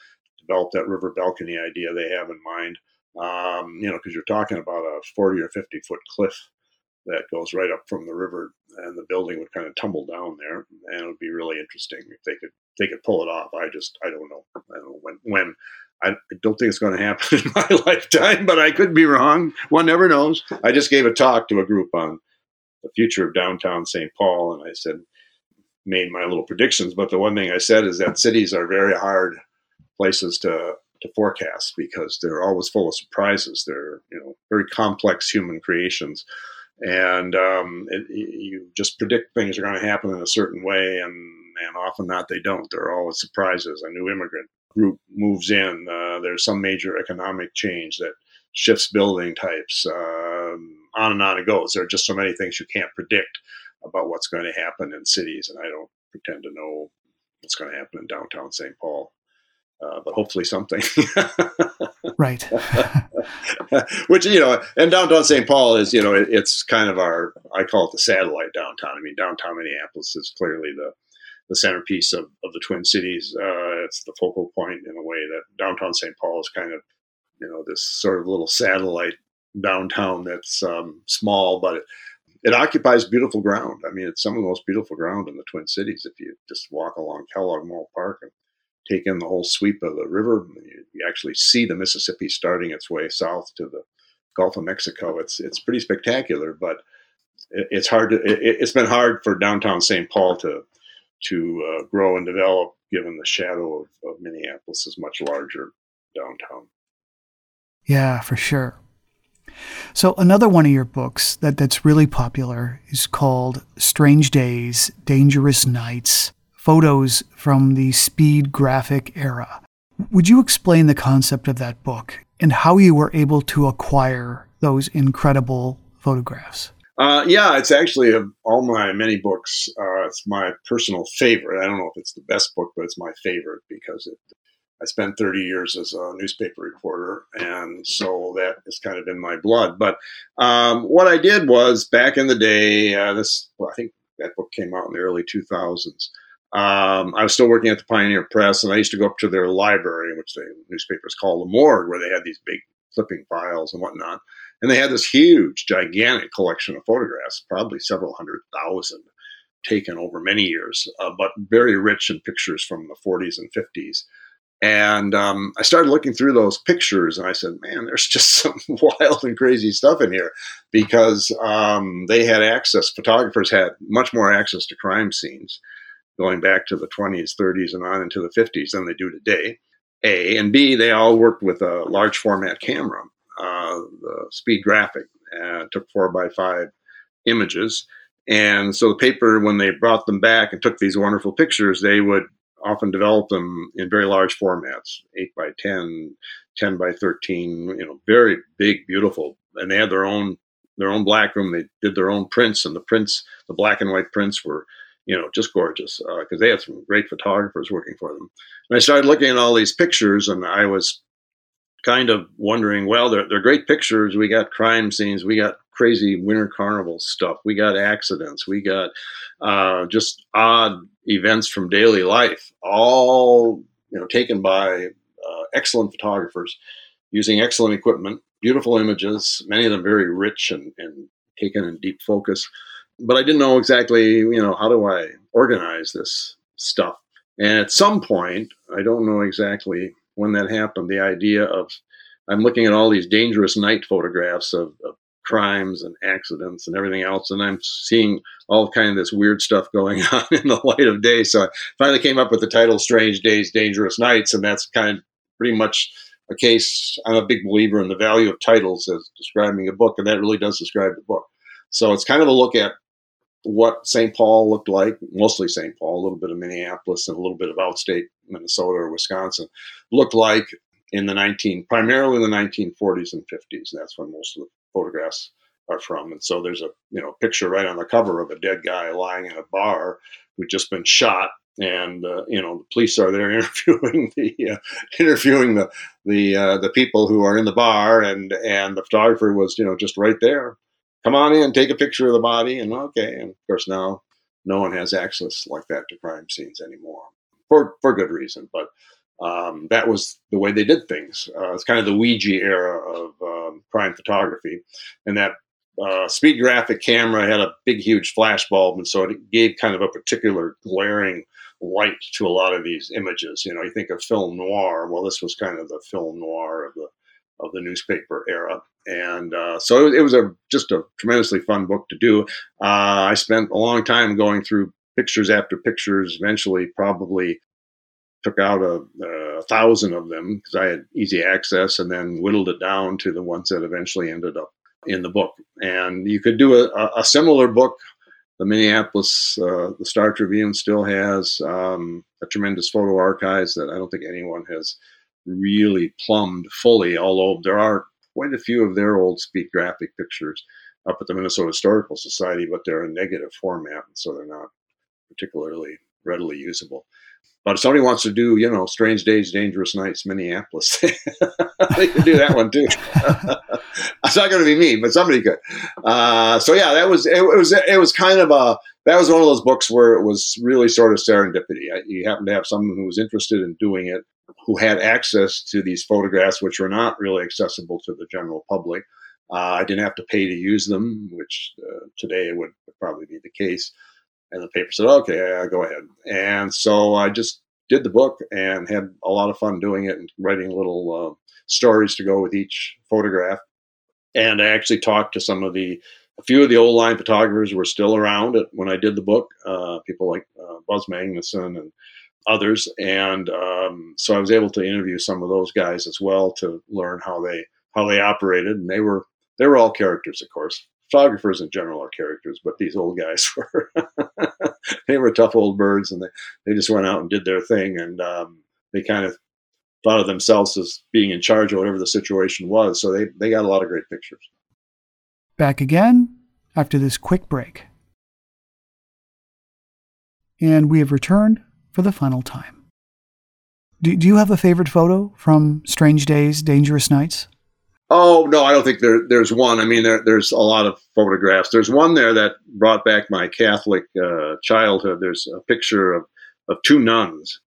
develop that river balcony idea they have in mind. Um, you know, because you're talking about a 40 or 50 foot cliff that goes right up from the river, and the building would kind of tumble down there, and it would be really interesting if they could they could pull it off. I just I don't know. I don't know when when I don't think it's going to happen in my lifetime, but I could be wrong. One never knows. I just gave a talk to a group on the future of downtown St. Paul, and I said made my little predictions. But the one thing I said is that cities are very hard places to to forecast because they're always full of surprises. They're you know very complex human creations, and um, it, you just predict things are going to happen in a certain way, and and often not they don't. There are always surprises. A new immigrant group moves in. Uh, there's some major economic change that shifts building types. Um, on and on it goes. There are just so many things you can't predict about what's going to happen in cities, and I don't pretend to know what's going to happen in downtown St. Paul. Uh, but hopefully something. right. Which you know, and downtown St. Paul is you know it, it's kind of our I call it the satellite downtown. I mean, downtown Minneapolis is clearly the the centerpiece of, of the Twin Cities. Uh, it's the focal point in a way that downtown St. Paul is kind of you know this sort of little satellite downtown that's um, small, but it, it occupies beautiful ground. I mean, it's some of the most beautiful ground in the Twin Cities. If you just walk along Kellogg Mall Park and take in the whole sweep of the river, you, you actually see the Mississippi starting its way south to the Gulf of Mexico. It's it's pretty spectacular, but it, it's hard to. It, has been hard for downtown St. Paul to to uh, grow and develop, given the shadow of, of Minneapolis is much larger downtown. Yeah, for sure. So another one of your books that, that's really popular is called Strange Days, Dangerous Nights, Photos from the Speed Graphic Era. Would you explain the concept of that book and how you were able to acquire those incredible photographs? Uh, yeah, it's actually of all my many books. Uh, it's my personal favorite. I don't know if it's the best book, but it's my favorite because it I spent 30 years as a newspaper reporter, and so that is kind of in my blood. But um, what I did was back in the day, uh, this well, I think that book came out in the early 2000s. Um, I was still working at the Pioneer Press, and I used to go up to their library, which the newspapers call the morgue, where they had these big clipping files and whatnot. And they had this huge, gigantic collection of photographs, probably several hundred thousand, taken over many years, uh, but very rich in pictures from the 40s and 50s. And um, I started looking through those pictures and I said, man, there's just some wild and crazy stuff in here because um, they had access, photographers had much more access to crime scenes going back to the 20s, 30s, and on into the 50s than they do today. A. And B, they all worked with a large format camera, uh, the speed graphic, uh, took four by five images. And so the paper, when they brought them back and took these wonderful pictures, they would often develop them in very large formats 8 by 10 10 by 13 you know very big beautiful and they had their own their own black room they did their own prints and the prints the black and white prints were you know just gorgeous because uh, they had some great photographers working for them. And i started looking at all these pictures and i was kind of wondering well they're, they're great pictures. We got crime scenes. We got crazy winter carnival stuff. We got accidents. We got uh, just odd events from daily life, all you know, taken by uh, excellent photographers using excellent equipment, beautiful images, many of them very rich and, and taken in deep focus. But I didn't know exactly, you know, how do I organize this stuff? And at some point, I don't know exactly when that happened, the idea of I'm looking at all these dangerous night photographs of, of crimes and accidents and everything else. And I'm seeing all kind of this weird stuff going on in the light of day. So I finally came up with the title Strange Days, Dangerous Nights. And that's kind of pretty much a case. I'm a big believer in the value of titles as describing a book. And that really does describe the book. So it's kind of a look at what St. Paul looked like, mostly St. Paul, a little bit of Minneapolis and a little bit of outstate Minnesota or Wisconsin, looked like in the 19, primarily in the 1940s and 50s. That's when most of the photographs are from. And so there's a you know picture right on the cover of a dead guy lying in a bar who'd just been shot, and uh, you know the police are there interviewing the uh, interviewing the the uh, the people who are in the bar, and and the photographer was you know just right there. Come on in, take a picture of the body, and okay. And of course now no one has access like that to crime scenes anymore for for good reason, but. Um, that was the way they did things. Uh, it's kind of the Weegee era of um, crime photography, and that uh, speed graphic camera had a big, huge flash bulb, and so it gave kind of a particular glaring light to a lot of these images. You know, you think of film noir. Well, this was kind of the film noir of the of the newspaper era. And uh, so it was a just a tremendously fun book to do. Uh, I spent a long time going through pictures after pictures. Eventually, probably took out a, a thousand of them because I had easy access, and then whittled it down to the ones that eventually ended up in the book. And you could do a, a similar book. The Minneapolis, uh, the Star Tribune still has um, a tremendous photo archives that I don't think anyone has really plumbed fully, although there are quite a few of their old speed graphic pictures up at the Minnesota Historical Society, but they're in negative format, so they're not particularly readily usable. But if somebody wants to do, you know, Strange Days, Dangerous Nights, Minneapolis, they could do that one too. it's not going to be me, but somebody could. Uh, so yeah, that was it, it, Was it was kind of a that was one of those books where it was really sort of serendipity. You happen to have someone who was interested in doing it, who had access to these photographs, which were not really accessible to the general public. Uh, I didn't have to pay to use them, which uh, today would probably be the case. And the paper said, okay, go ahead. And so I just did the book and had a lot of fun doing it and writing little uh, stories to go with each photograph. And I actually talked to some of the, a few of the old line photographers were still around when I did the book, uh, people like uh, Buzz Magnuson and others. And um, so I was able to interview some of those guys as well to learn how they how they operated. And they were they were all characters, of course photographers in general are characters, but these old guys were they were tough old birds, and they, they just went out and did their thing, and um, they kind of thought of themselves as being in charge of whatever the situation was. So they they got a lot of great pictures. Back again after this quick break, and we have returned for the final time. Do, do you have a favorite photo from Strange Days, Dangerous Nights? Oh no, I don't think there, there's one. I mean, there, there's a lot of photographs. There's one there that brought back my Catholic uh, childhood. There's a picture of, of two nuns.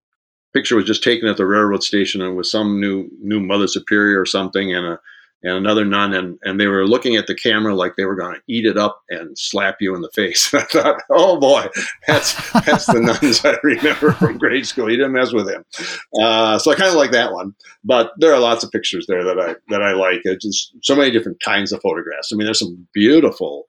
Picture was just taken at the railroad station and with some new new Mother Superior or something, and a and another nun, and, and they were looking at the camera like they were going to eat it up and slap you in the face. I thought, oh boy, that's that's the nuns I remember from grade school. You didn't mess with them. Uh, so I kind of like that one. But there are lots of pictures there that I that I like. It's just so many different kinds of photographs. I mean, there's some beautiful.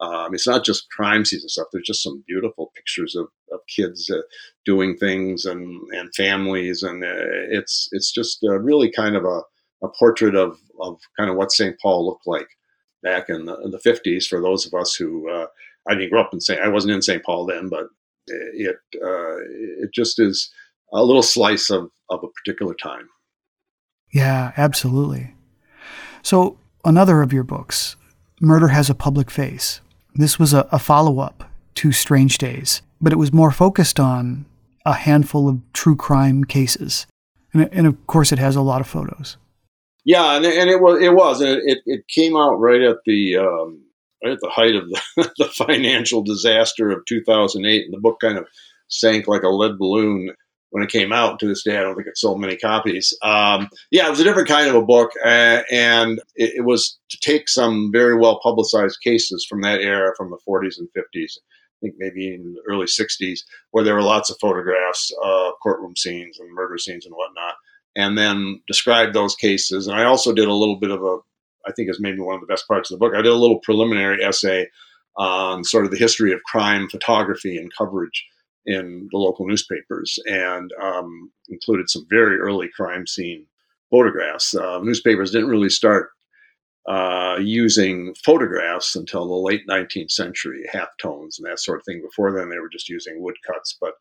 Um, it's not just crime scenes and stuff. There's just some beautiful pictures of, of kids uh, doing things and, and families, and uh, it's it's just uh, really kind of a a portrait of, of kind of what St. Paul looked like back in the, in the 50s for those of us who uh, I didn't grow up in St. I wasn't in St. Paul then, but it uh, it just is a little slice of, of a particular time. Yeah, absolutely. So another of your books, Murder Has a Public Face. This was a, a follow up to Strange Days, but it was more focused on a handful of true crime cases. And, and of course, it has a lot of photos. Yeah, and, and it was it was and it, it came out right at the um, right at the height of the, the financial disaster of 2008, and the book kind of sank like a lead balloon when it came out. To this day, I don't think it sold many copies. Um, yeah, it was a different kind of a book, uh, and it, it, was to take some very well publicized cases from that era, from the 40s and 50s. I think maybe in the early 60s, where there were lots of photographs of courtroom scenes and murder scenes and whatnot and then describe those cases. And I also did a little bit of a, I think is maybe one of the best parts of the book. I did a little preliminary essay on sort of the history of crime photography and coverage in the local newspapers, and um, included some very early crime scene photographs. Uh, newspapers didn't really start uh, using photographs until the late 19th century, half tones and that sort of thing. Before then, they were just using woodcuts. But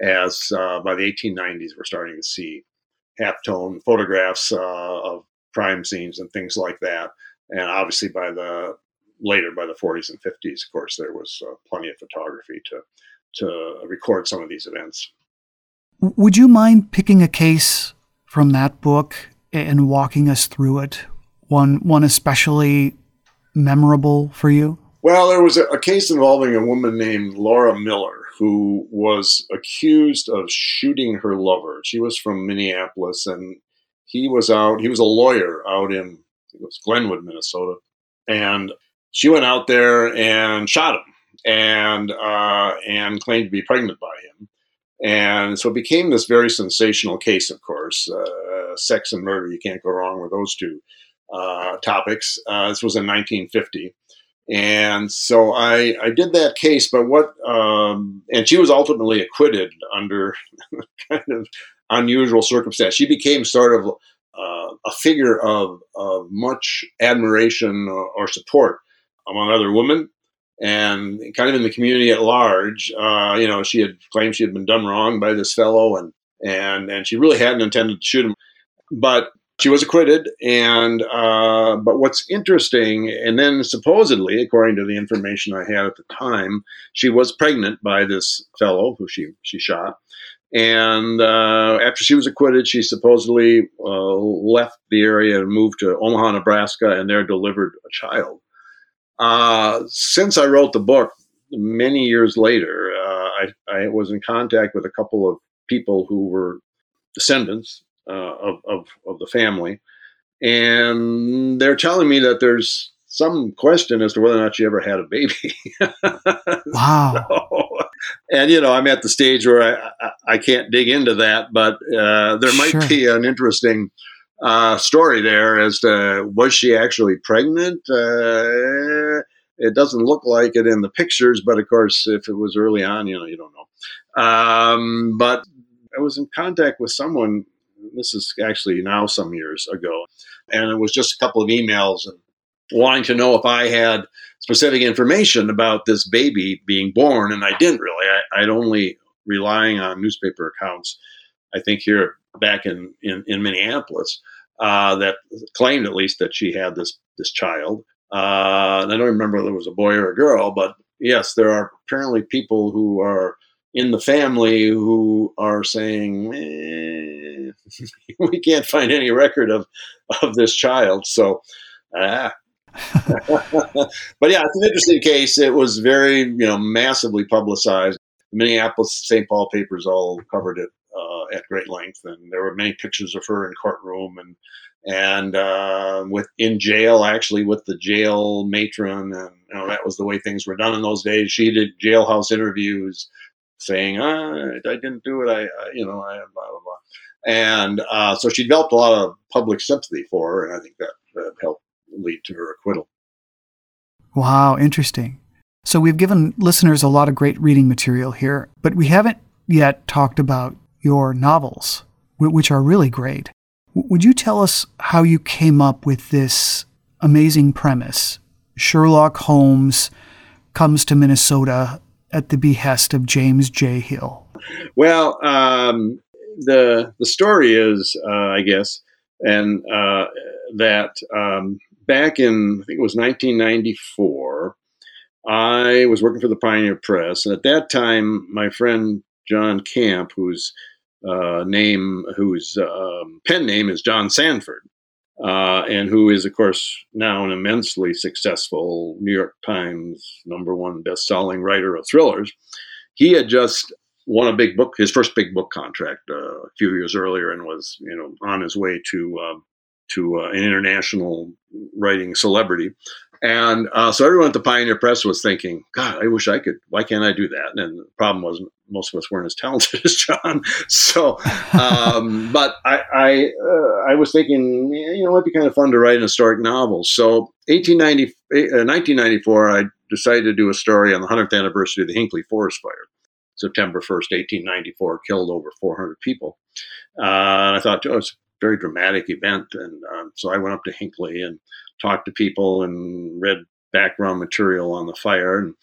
as uh, by the 1890s, we're starting to see halftone photographs uh, of crime scenes and things like that. And obviously, by the later, by the 40s and 50s, of course, there was uh, plenty of photography to to record some of these events. Would you mind picking a case from that book and walking us through it? One one especially memorable for you? Well, there was a, a case involving a woman named Laura Miller who was accused of shooting her lover. She was from Minneapolis, and he was out. He was a lawyer out in it was Glenwood, Minnesota, and she went out there and shot him, and uh, and claimed to be pregnant by him. And so it became this very sensational case, of course. Uh, sex and murder, you can't go wrong with those two. uh, topics. Uh, this was in 1950. And so I, I did that case, but what, um, and she was ultimately acquitted under kind of unusual circumstance. She became sort of uh, a figure of, of much admiration or, or, support among other women and kind of in the community at large. Uh, you know, she had claimed she had been done wrong by this fellow and, and, and she really hadn't intended to shoot him. But she was acquitted, and uh, but what's interesting, and then supposedly, according to the information I had at the time, she was pregnant by this fellow who she she shot, and uh, after she was acquitted, she supposedly uh, left the area and moved to Omaha, Nebraska, and there delivered a child. Uh, since I wrote the book, many years later, uh, I, I was in contact with a couple of people who were descendants of, of, of the family. And they're telling me that there's some question as to whether or not she ever had a baby. wow. So, and, you know, I'm at the stage where I, I, I can't dig into that, but uh, there might sure. be an interesting uh, story there as to was she actually pregnant? Uh, it doesn't look like it in the pictures, but of course, if it was early on, you know, you don't know. Um, but I was in contact with someone this is actually now some years ago. And it was just a couple of emails and wanting to know if I had specific information about this baby being born. And I didn't really. I, would only relying on newspaper accounts, I think here back in, in, in Minneapolis, uh, that claimed at least that she had this, this child. Uh, and I don't remember whether it was a boy or a girl, but yes, there are apparently people who are in the family who are saying, eh, we can't find any record of of this child. So, ah. but yeah, it's an interesting case. It was very, you know, massively publicized. Minneapolis St. Paul papers all covered it uh, at great length, and there were many pictures of her in courtroom and and uh, with in jail actually with the jail matron, and you know that was the way things were done in those days. She did jailhouse interviews saying, ah, I didn't do it. I, I you know, I blah, blah, blah. And uh, so she developed a lot of public sympathy for her, and I think that, that helped lead to her acquittal. Wow, interesting. So we've given listeners a lot of great reading material here, but we haven't yet talked about your novels, which are really great. Would you tell us how you came up with this amazing premise? Sherlock Holmes comes to Minnesota at the behest of James J. Hill? Well, um, the the story is, uh, I guess, and uh, that um, back in I think it was 1994, I was working for the Pioneer Press, and at that time, my friend John Camp, whose uh, name, whose um, pen name is John Sandford, uh, and who is, of course, now an immensely successful New York Times number one best-selling writer of thrillers. He had just won a big book, his first big book contract uh, a few years earlier, and was, you know, on his way to uh, to uh, an international writing celebrity. And uh, so everyone at the Pioneer Press was thinking, God, I wish I could. Why can't I do that? And the problem was most of us weren't as talented as John. So, um, but I I, uh, I, was thinking, you know, it'd be kind of fun to write an historic novel. So, 1890, uh, 1994, I decided to do a story on the 100th anniversary of the Hinckley Forest Fire. September 1st, 1894, killed over 400 people. Uh, and I thought, oh, it's a very dramatic event. And um, so I went up to Hinckley and talked to people and read background material on the fire. And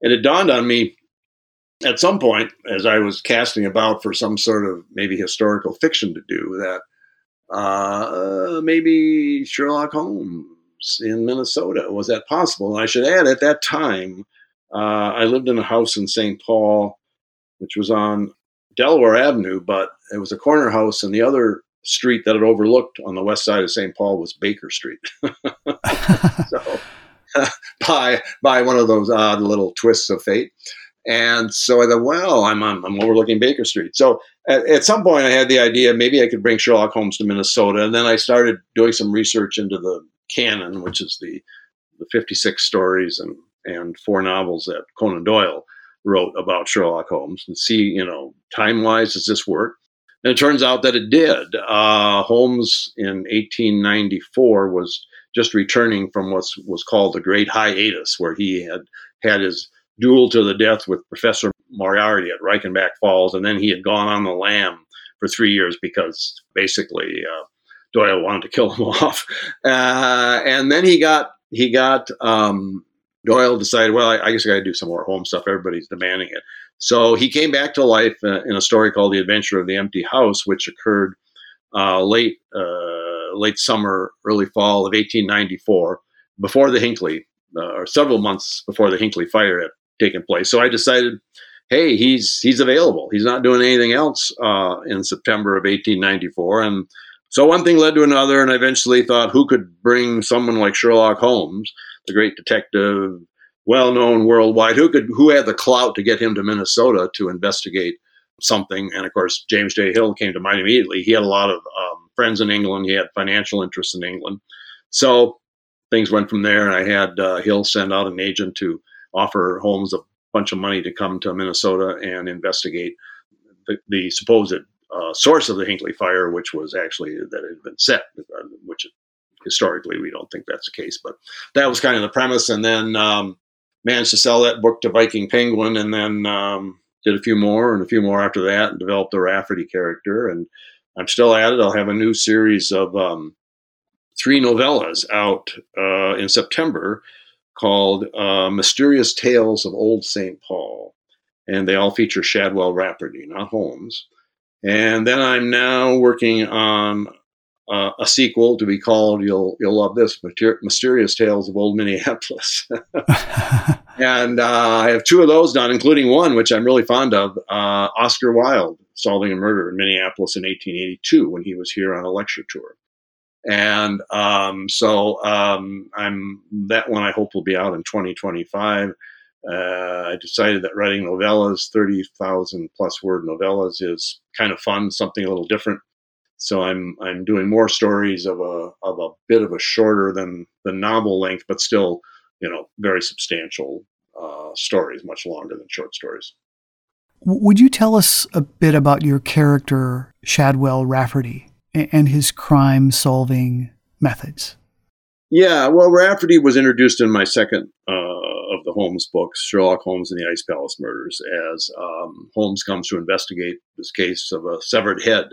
it dawned on me at some point, as I was casting about for some sort of maybe historical fiction to do, that uh, maybe Sherlock Holmes in Minnesota was that possible? And I should add, at that time, uh, I lived in a house in St. Paul, which was on Delaware Avenue, but it was a corner house, and the other street that it overlooked on the west side of St. Paul was Baker Street. so, by by one of those odd little twists of fate. And so I thought, well, I'm on, I'm overlooking Baker Street. So at, at, some point, I had the idea maybe I could bring Sherlock Holmes to Minnesota, and then I started doing some research into the canon, which is the the 56 stories and and four novels that Conan Doyle wrote about Sherlock Holmes, and see, you know, time wise, does this work? And it turns out that it did. Uh, Holmes in 1894 was just returning from what was called the Great Hiatus, where he had had his duel to the death with Professor Moriarty at Reichenbach Falls, and then he had gone on the lam for three years because basically uh, Doyle wanted to kill him off, uh, and then he got he got um, Doyle decided, well, I, I guess I got to do some more Holmes stuff. Everybody's demanding it, so he came back to life uh, in a story called The Adventure of the Empty House, which occurred uh, late uh, late summer, early fall of 1894, before the Hinckley, uh, or several months before the Hinckley fire had taken place. So I decided, hey, he's he's available. He's not doing anything else uh, in September of 1894, and so one thing led to another, and I eventually thought, who could bring someone like Sherlock Holmes, the great detective, well known worldwide, who could who had the clout to get him to Minnesota to investigate something? And of course, James J. Hill came to mind immediately. He had a lot of um, friends in England. He had financial interests in England, so things went from there. And I had uh, Hill send out an agent to offer Holmes a bunch of money to come to Minnesota and investigate the, the supposed uh, source of the Hinckley fire, which was actually that it had been set, uh, which historically we don't think that's the case, but that was kind of the premise. And then um, managed to sell that book to Viking Penguin, and then um, did a few more and a few more after that, and developed the Rafferty character. And I'm still at it. I'll have a new series of um, three novellas out uh, in September called uh, Mysterious Tales of Old St. Paul. And they all feature Shadwell Rafferty, not Holmes. And then I'm now working on uh, a sequel to be called "You'll You'll Love This: Mysterious Tales of Old Minneapolis." and uh, I have two of those done, including one which I'm really fond of: uh, Oscar Wilde solving a murder in Minneapolis in 1882 when he was here on a lecture tour. And um, so um, I'm that one I hope will be out in 2025. Uh, I decided that writing novellas, 30,000 plus word novellas, is kind of fun, something a little different. So I'm I'm doing more stories of a of a bit of a shorter than the novel length, but still, you know, very substantial uh, stories, much longer than short stories. Would you tell us a bit about your character Shadwell Rafferty and his crime solving methods? Yeah, well, Rafferty was introduced in my second uh, of the Holmes books, Sherlock Holmes and the Ice Palace Murders, as um, Holmes comes to investigate this case of a severed head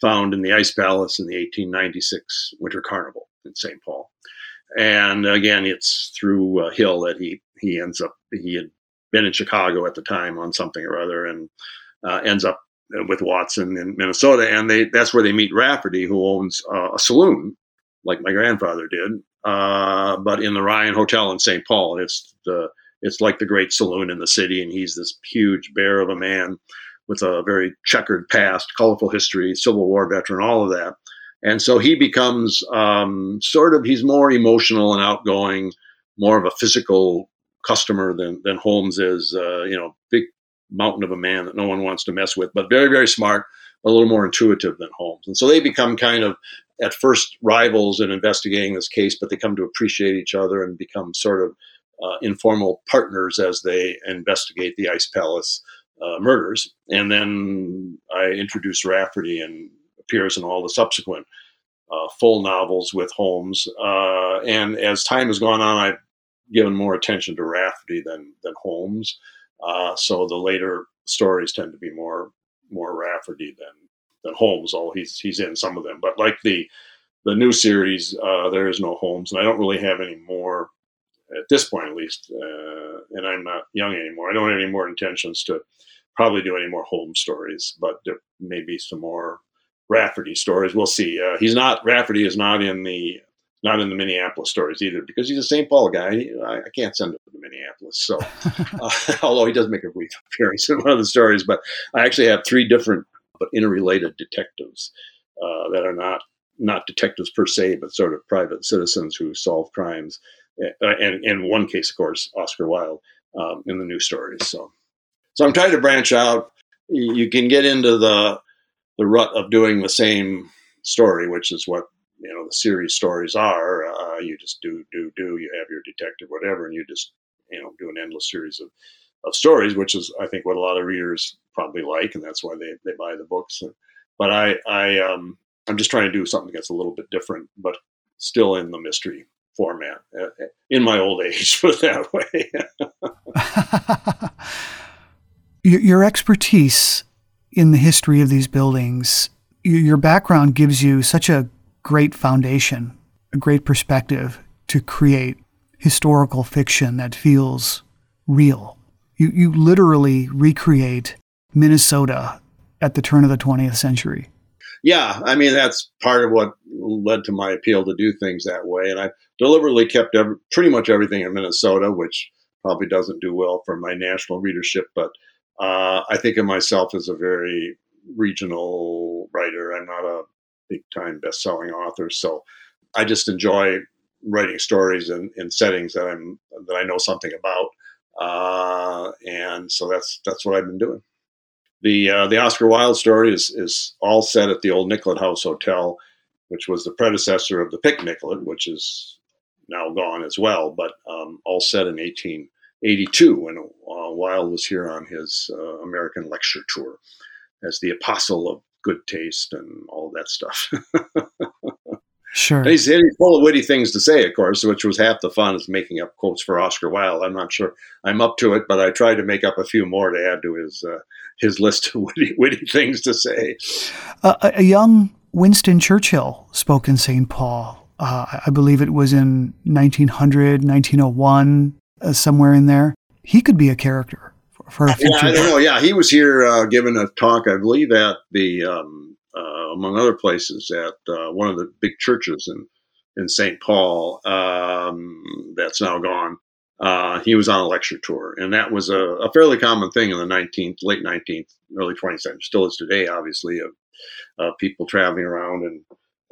found in the Ice Palace in the 1896 Winter Carnival in St. Paul. And again, it's through Hill that he he ends up he had been in Chicago at the time on something or other, and uh, ends up with Watson in Minnesota, and they that's where they meet Rafferty, who owns uh, a saloon, like my grandfather did, uh, but in the Ryan Hotel in St. Paul. It's the it's like the great saloon in the city, and he's this huge bear of a man with a very checkered past, colorful history, Civil War veteran, all of that. And so he becomes um, sort of he's more emotional and outgoing, more of a physical customer than than Holmes is. Uh, you know, big mountain of a man that no one wants to mess with, but very very smart, a little more intuitive than Holmes. And so they become kind of at first rivals in investigating this case, but they come to appreciate each other and become sort of uh, informal partners as they investigate the Ice Palace uh, murders. And then I introduce Rafferty and appears in all the subsequent uh, full novels with Holmes. Uh, and as time has gone on, I've given more attention to Rafferty than than Holmes. Uh, so the later stories tend to be more more Rafferty than than Holmes, although he's he's in some of them. But like the the new series, uh, there is no Holmes, and I don't really have any more at this point, at least. Uh, and I'm not young anymore. I don't have any more intentions to probably do any more Holmes stories, but there may be some more Rafferty stories. We'll see. Uh, he's not Rafferty is not in the not in the Minneapolis stories either because he's a St. Paul guy. I, I can't send him to Minneapolis. So, uh, although he does make a brief appearance in one of the stories, but I actually have three different but interrelated detectives uh, that are not not detectives per se, but sort of private citizens who solve crimes. Uh, and in one case, of course, Oscar Wilde um, in the new stories. So, so I'm trying to branch out. You can get into the the rut of doing the same story, which is what you know the series stories are. Uh, you just do do do. You have your detective, whatever, and you just you know do an endless series of of stories, which is I think what a lot of readers probably like, and that's why they, they buy the books. But I I um, I'm just trying to do something that's a little bit different, but still in the mystery format uh, in my old age, put that way. your expertise in the history of these buildings, your background gives you such a great foundation, a great perspective to create historical fiction that feels real. You, you literally recreate Minnesota at the turn of the 20th century. Yeah, I mean, that's part of what led to my appeal to do things that way. And I deliberately kept every, pretty much everything in Minnesota, which probably doesn't do well for my national readership, but uh, I think of myself as a very regional writer. I'm not a big time best selling author. So I just enjoy writing stories in, in settings that I'm that I know something about. Uh, and so that's that's what I've been doing. The uh, the Oscar Wilde story is is all set at the old Nicollet House Hotel, which was the predecessor of the Pic Nicollet, which is now gone as well, but um, all set in 1882 when uh, Wilde was here on his uh, American lecture tour as the apostle of good taste and all that stuff. Sure. He's, he's, full of witty things to say, of course, which was half the fun is making up quotes for Oscar Wilde. I'm not sure I'm up to it, but I tried to make up a few more to add to his uh, his list of witty, witty things to say. Uh, a young Winston Churchill spoke in St. Paul. Uh, I believe it was in 1900, 1901, uh, somewhere in there. He could be a character for, for a future. Yeah, I don't know. Yeah, he was here uh, giving a talk, I believe, at the. Um, uh, among other places, at uh, one of the big churches in in St. Paul um, that's now gone. Uh, he was on a lecture tour, and that was a, a, fairly common thing in the 19th, late 19th, early 20th century. Still is today, obviously, of people traveling around. And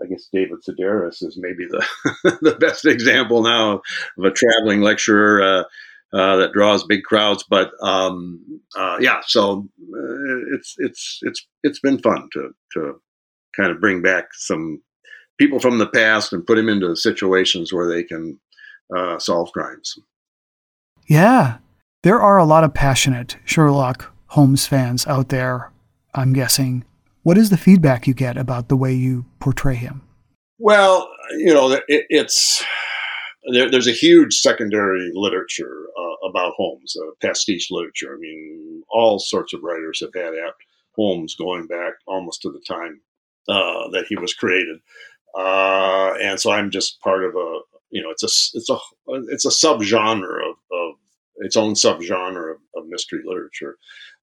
I guess David Sedaris is maybe the the best example now of a traveling lecturer. Uh, uh, that draws big crowds. But um, uh, yeah, so uh, it's it's it's it's been fun to to kind of bring back some people from the past and put them into situations where they can uh, solve crimes. Yeah, there are a lot of passionate Sherlock Holmes fans out there. I'm guessing. What is the feedback you get about the way you portray him? Well, you know, it, it's there, there's a huge secondary literature uh, about Holmes, uh, pastiche literature. I mean, all sorts of writers have had at Holmes going back almost to the time uh, that he was created, uh, and so I'm just part of a, you know, it's a it's a it's a subgenre of, of its own subgenre of, of mystery literature.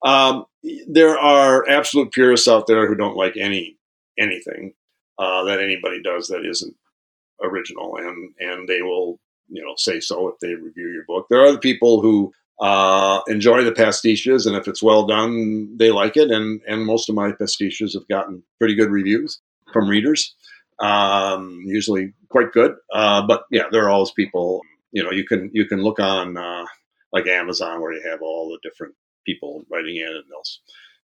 Um, there are absolute purists out there who don't like any anything uh, that anybody does that isn't original, and and they will you know say so if they review your book. There are other people who uh, enjoy the pastiches, and if it's well done, they like it. And and most of my pastiches have gotten pretty good reviews from readers, um, usually quite good. Uh, but yeah, there are always people. You know, you can you can look on uh, like Amazon where you have all the different people writing in, and they'll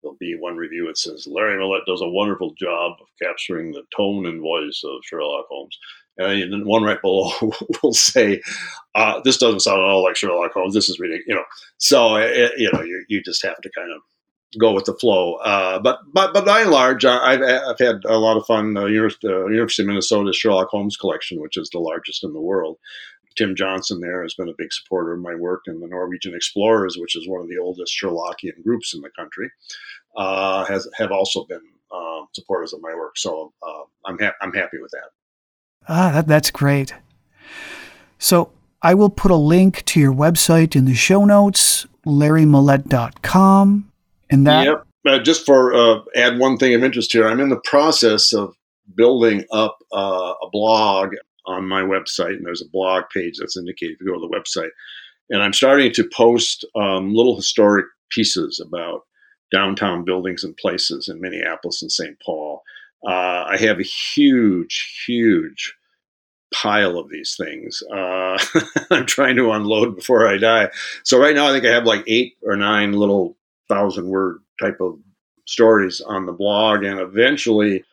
there'll be one review that says Larry Millett does a wonderful job of capturing the tone and voice of Sherlock Holmes. And then one right below will say, uh, "This doesn't sound at all like Sherlock Holmes. This is ridiculous." You know, so it, you know, you, you just have to kind of go with the flow. Uh, but but but by and large, I've I've had a lot of fun. Uh, University, uh, University of Minnesota's Sherlock Holmes collection, which is the largest in the world. Tim Johnson there has been a big supporter of my work, and the Norwegian Explorers, which is one of the oldest Sherlockian groups in the country, uh, has have also been uh, supporters of my work. So uh, I'm ha- I'm happy with that. Ah, that, that's great. So I will put a link to your website in the show notes, larrymillett.com. And that. Yep. Uh, just for uh, add one thing of interest here, I'm in the process of building up uh, a blog on my website, and there's a blog page that's indicated if you go to the website. And I'm starting to post um, little historic pieces about downtown buildings and places in Minneapolis and St. Paul. Uh, I have a huge, huge pile of these things. Uh, I'm trying to unload before I die. So right now, I think I have like eight or nine little thousand word type of stories on the blog, and eventually,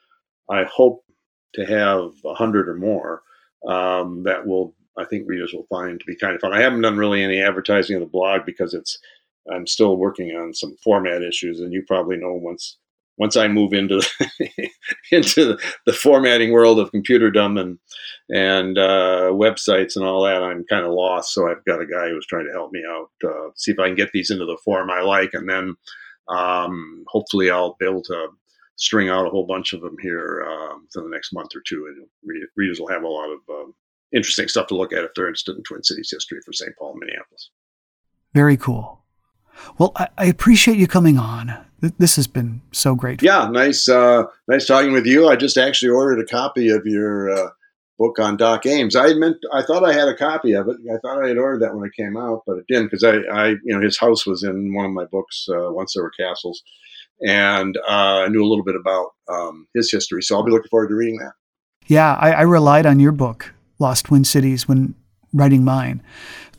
I hope to have a hundred or more um, that will I think readers will find to be kind of fun. I haven't done really any advertising of the blog because it's I'm still working on some format issues, and you probably know once once I move into the, into the formatting world of computer computerdom and and uh, websites and all that, I'm kind of lost. So I've got a guy who's trying to help me out, uh, see if I can get these into the form I like, and then um, hopefully I'll be able to string out a whole bunch of them here um, for the next month or two, and readers will have a lot of um, interesting stuff to look at if they're interested in Twin Cities history for St. Paul and Minneapolis. Very cool. Well, I, I appreciate you coming on. This has been so great. Yeah, nice, uh, nice talking with you. I just actually ordered a copy of your uh, book on Doc Ames. I meant, I thought I had a copy of it. I thought I had ordered that when it came out, but it didn't because I, I, you know, his house was in one of my books. Uh, once there were castles, and uh, I knew a little bit about um, his history. So I'll be looking forward to reading that. Yeah, I, I relied on your book, Lost Twin Cities, when writing mine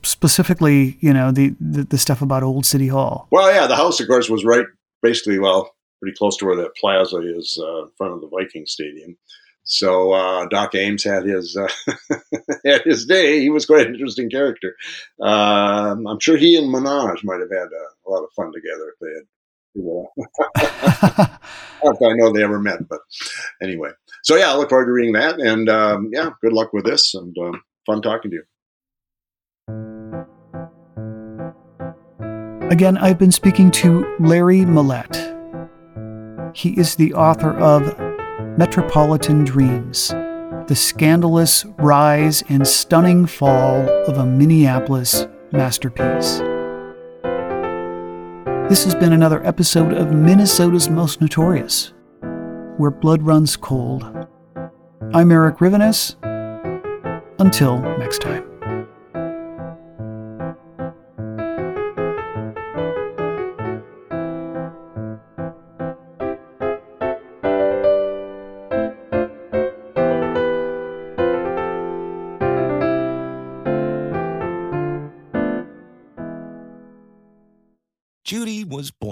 specifically, you know, the, the, the stuff about Old City Hall. Well, yeah, the house, of course, was right, basically, well, pretty close to where that plaza is, uh, in front of the Viking Stadium. So uh, Doc Ames had his uh, had his day. He was quite an interesting character. Um, I'm sure he and Menage might have had a, a lot of fun together if they had. Know. I know they ever met, but anyway. So yeah, I look forward to reading that, and um, yeah, good luck with this, and um, fun talking to you. Again, I've been speaking to Larry Millett. He is the author of Metropolitan Dreams The Scandalous Rise and Stunning Fall of a Minneapolis Masterpiece. This has been another episode of Minnesota's Most Notorious, where blood runs cold. I'm Eric Rivenes. Until next time.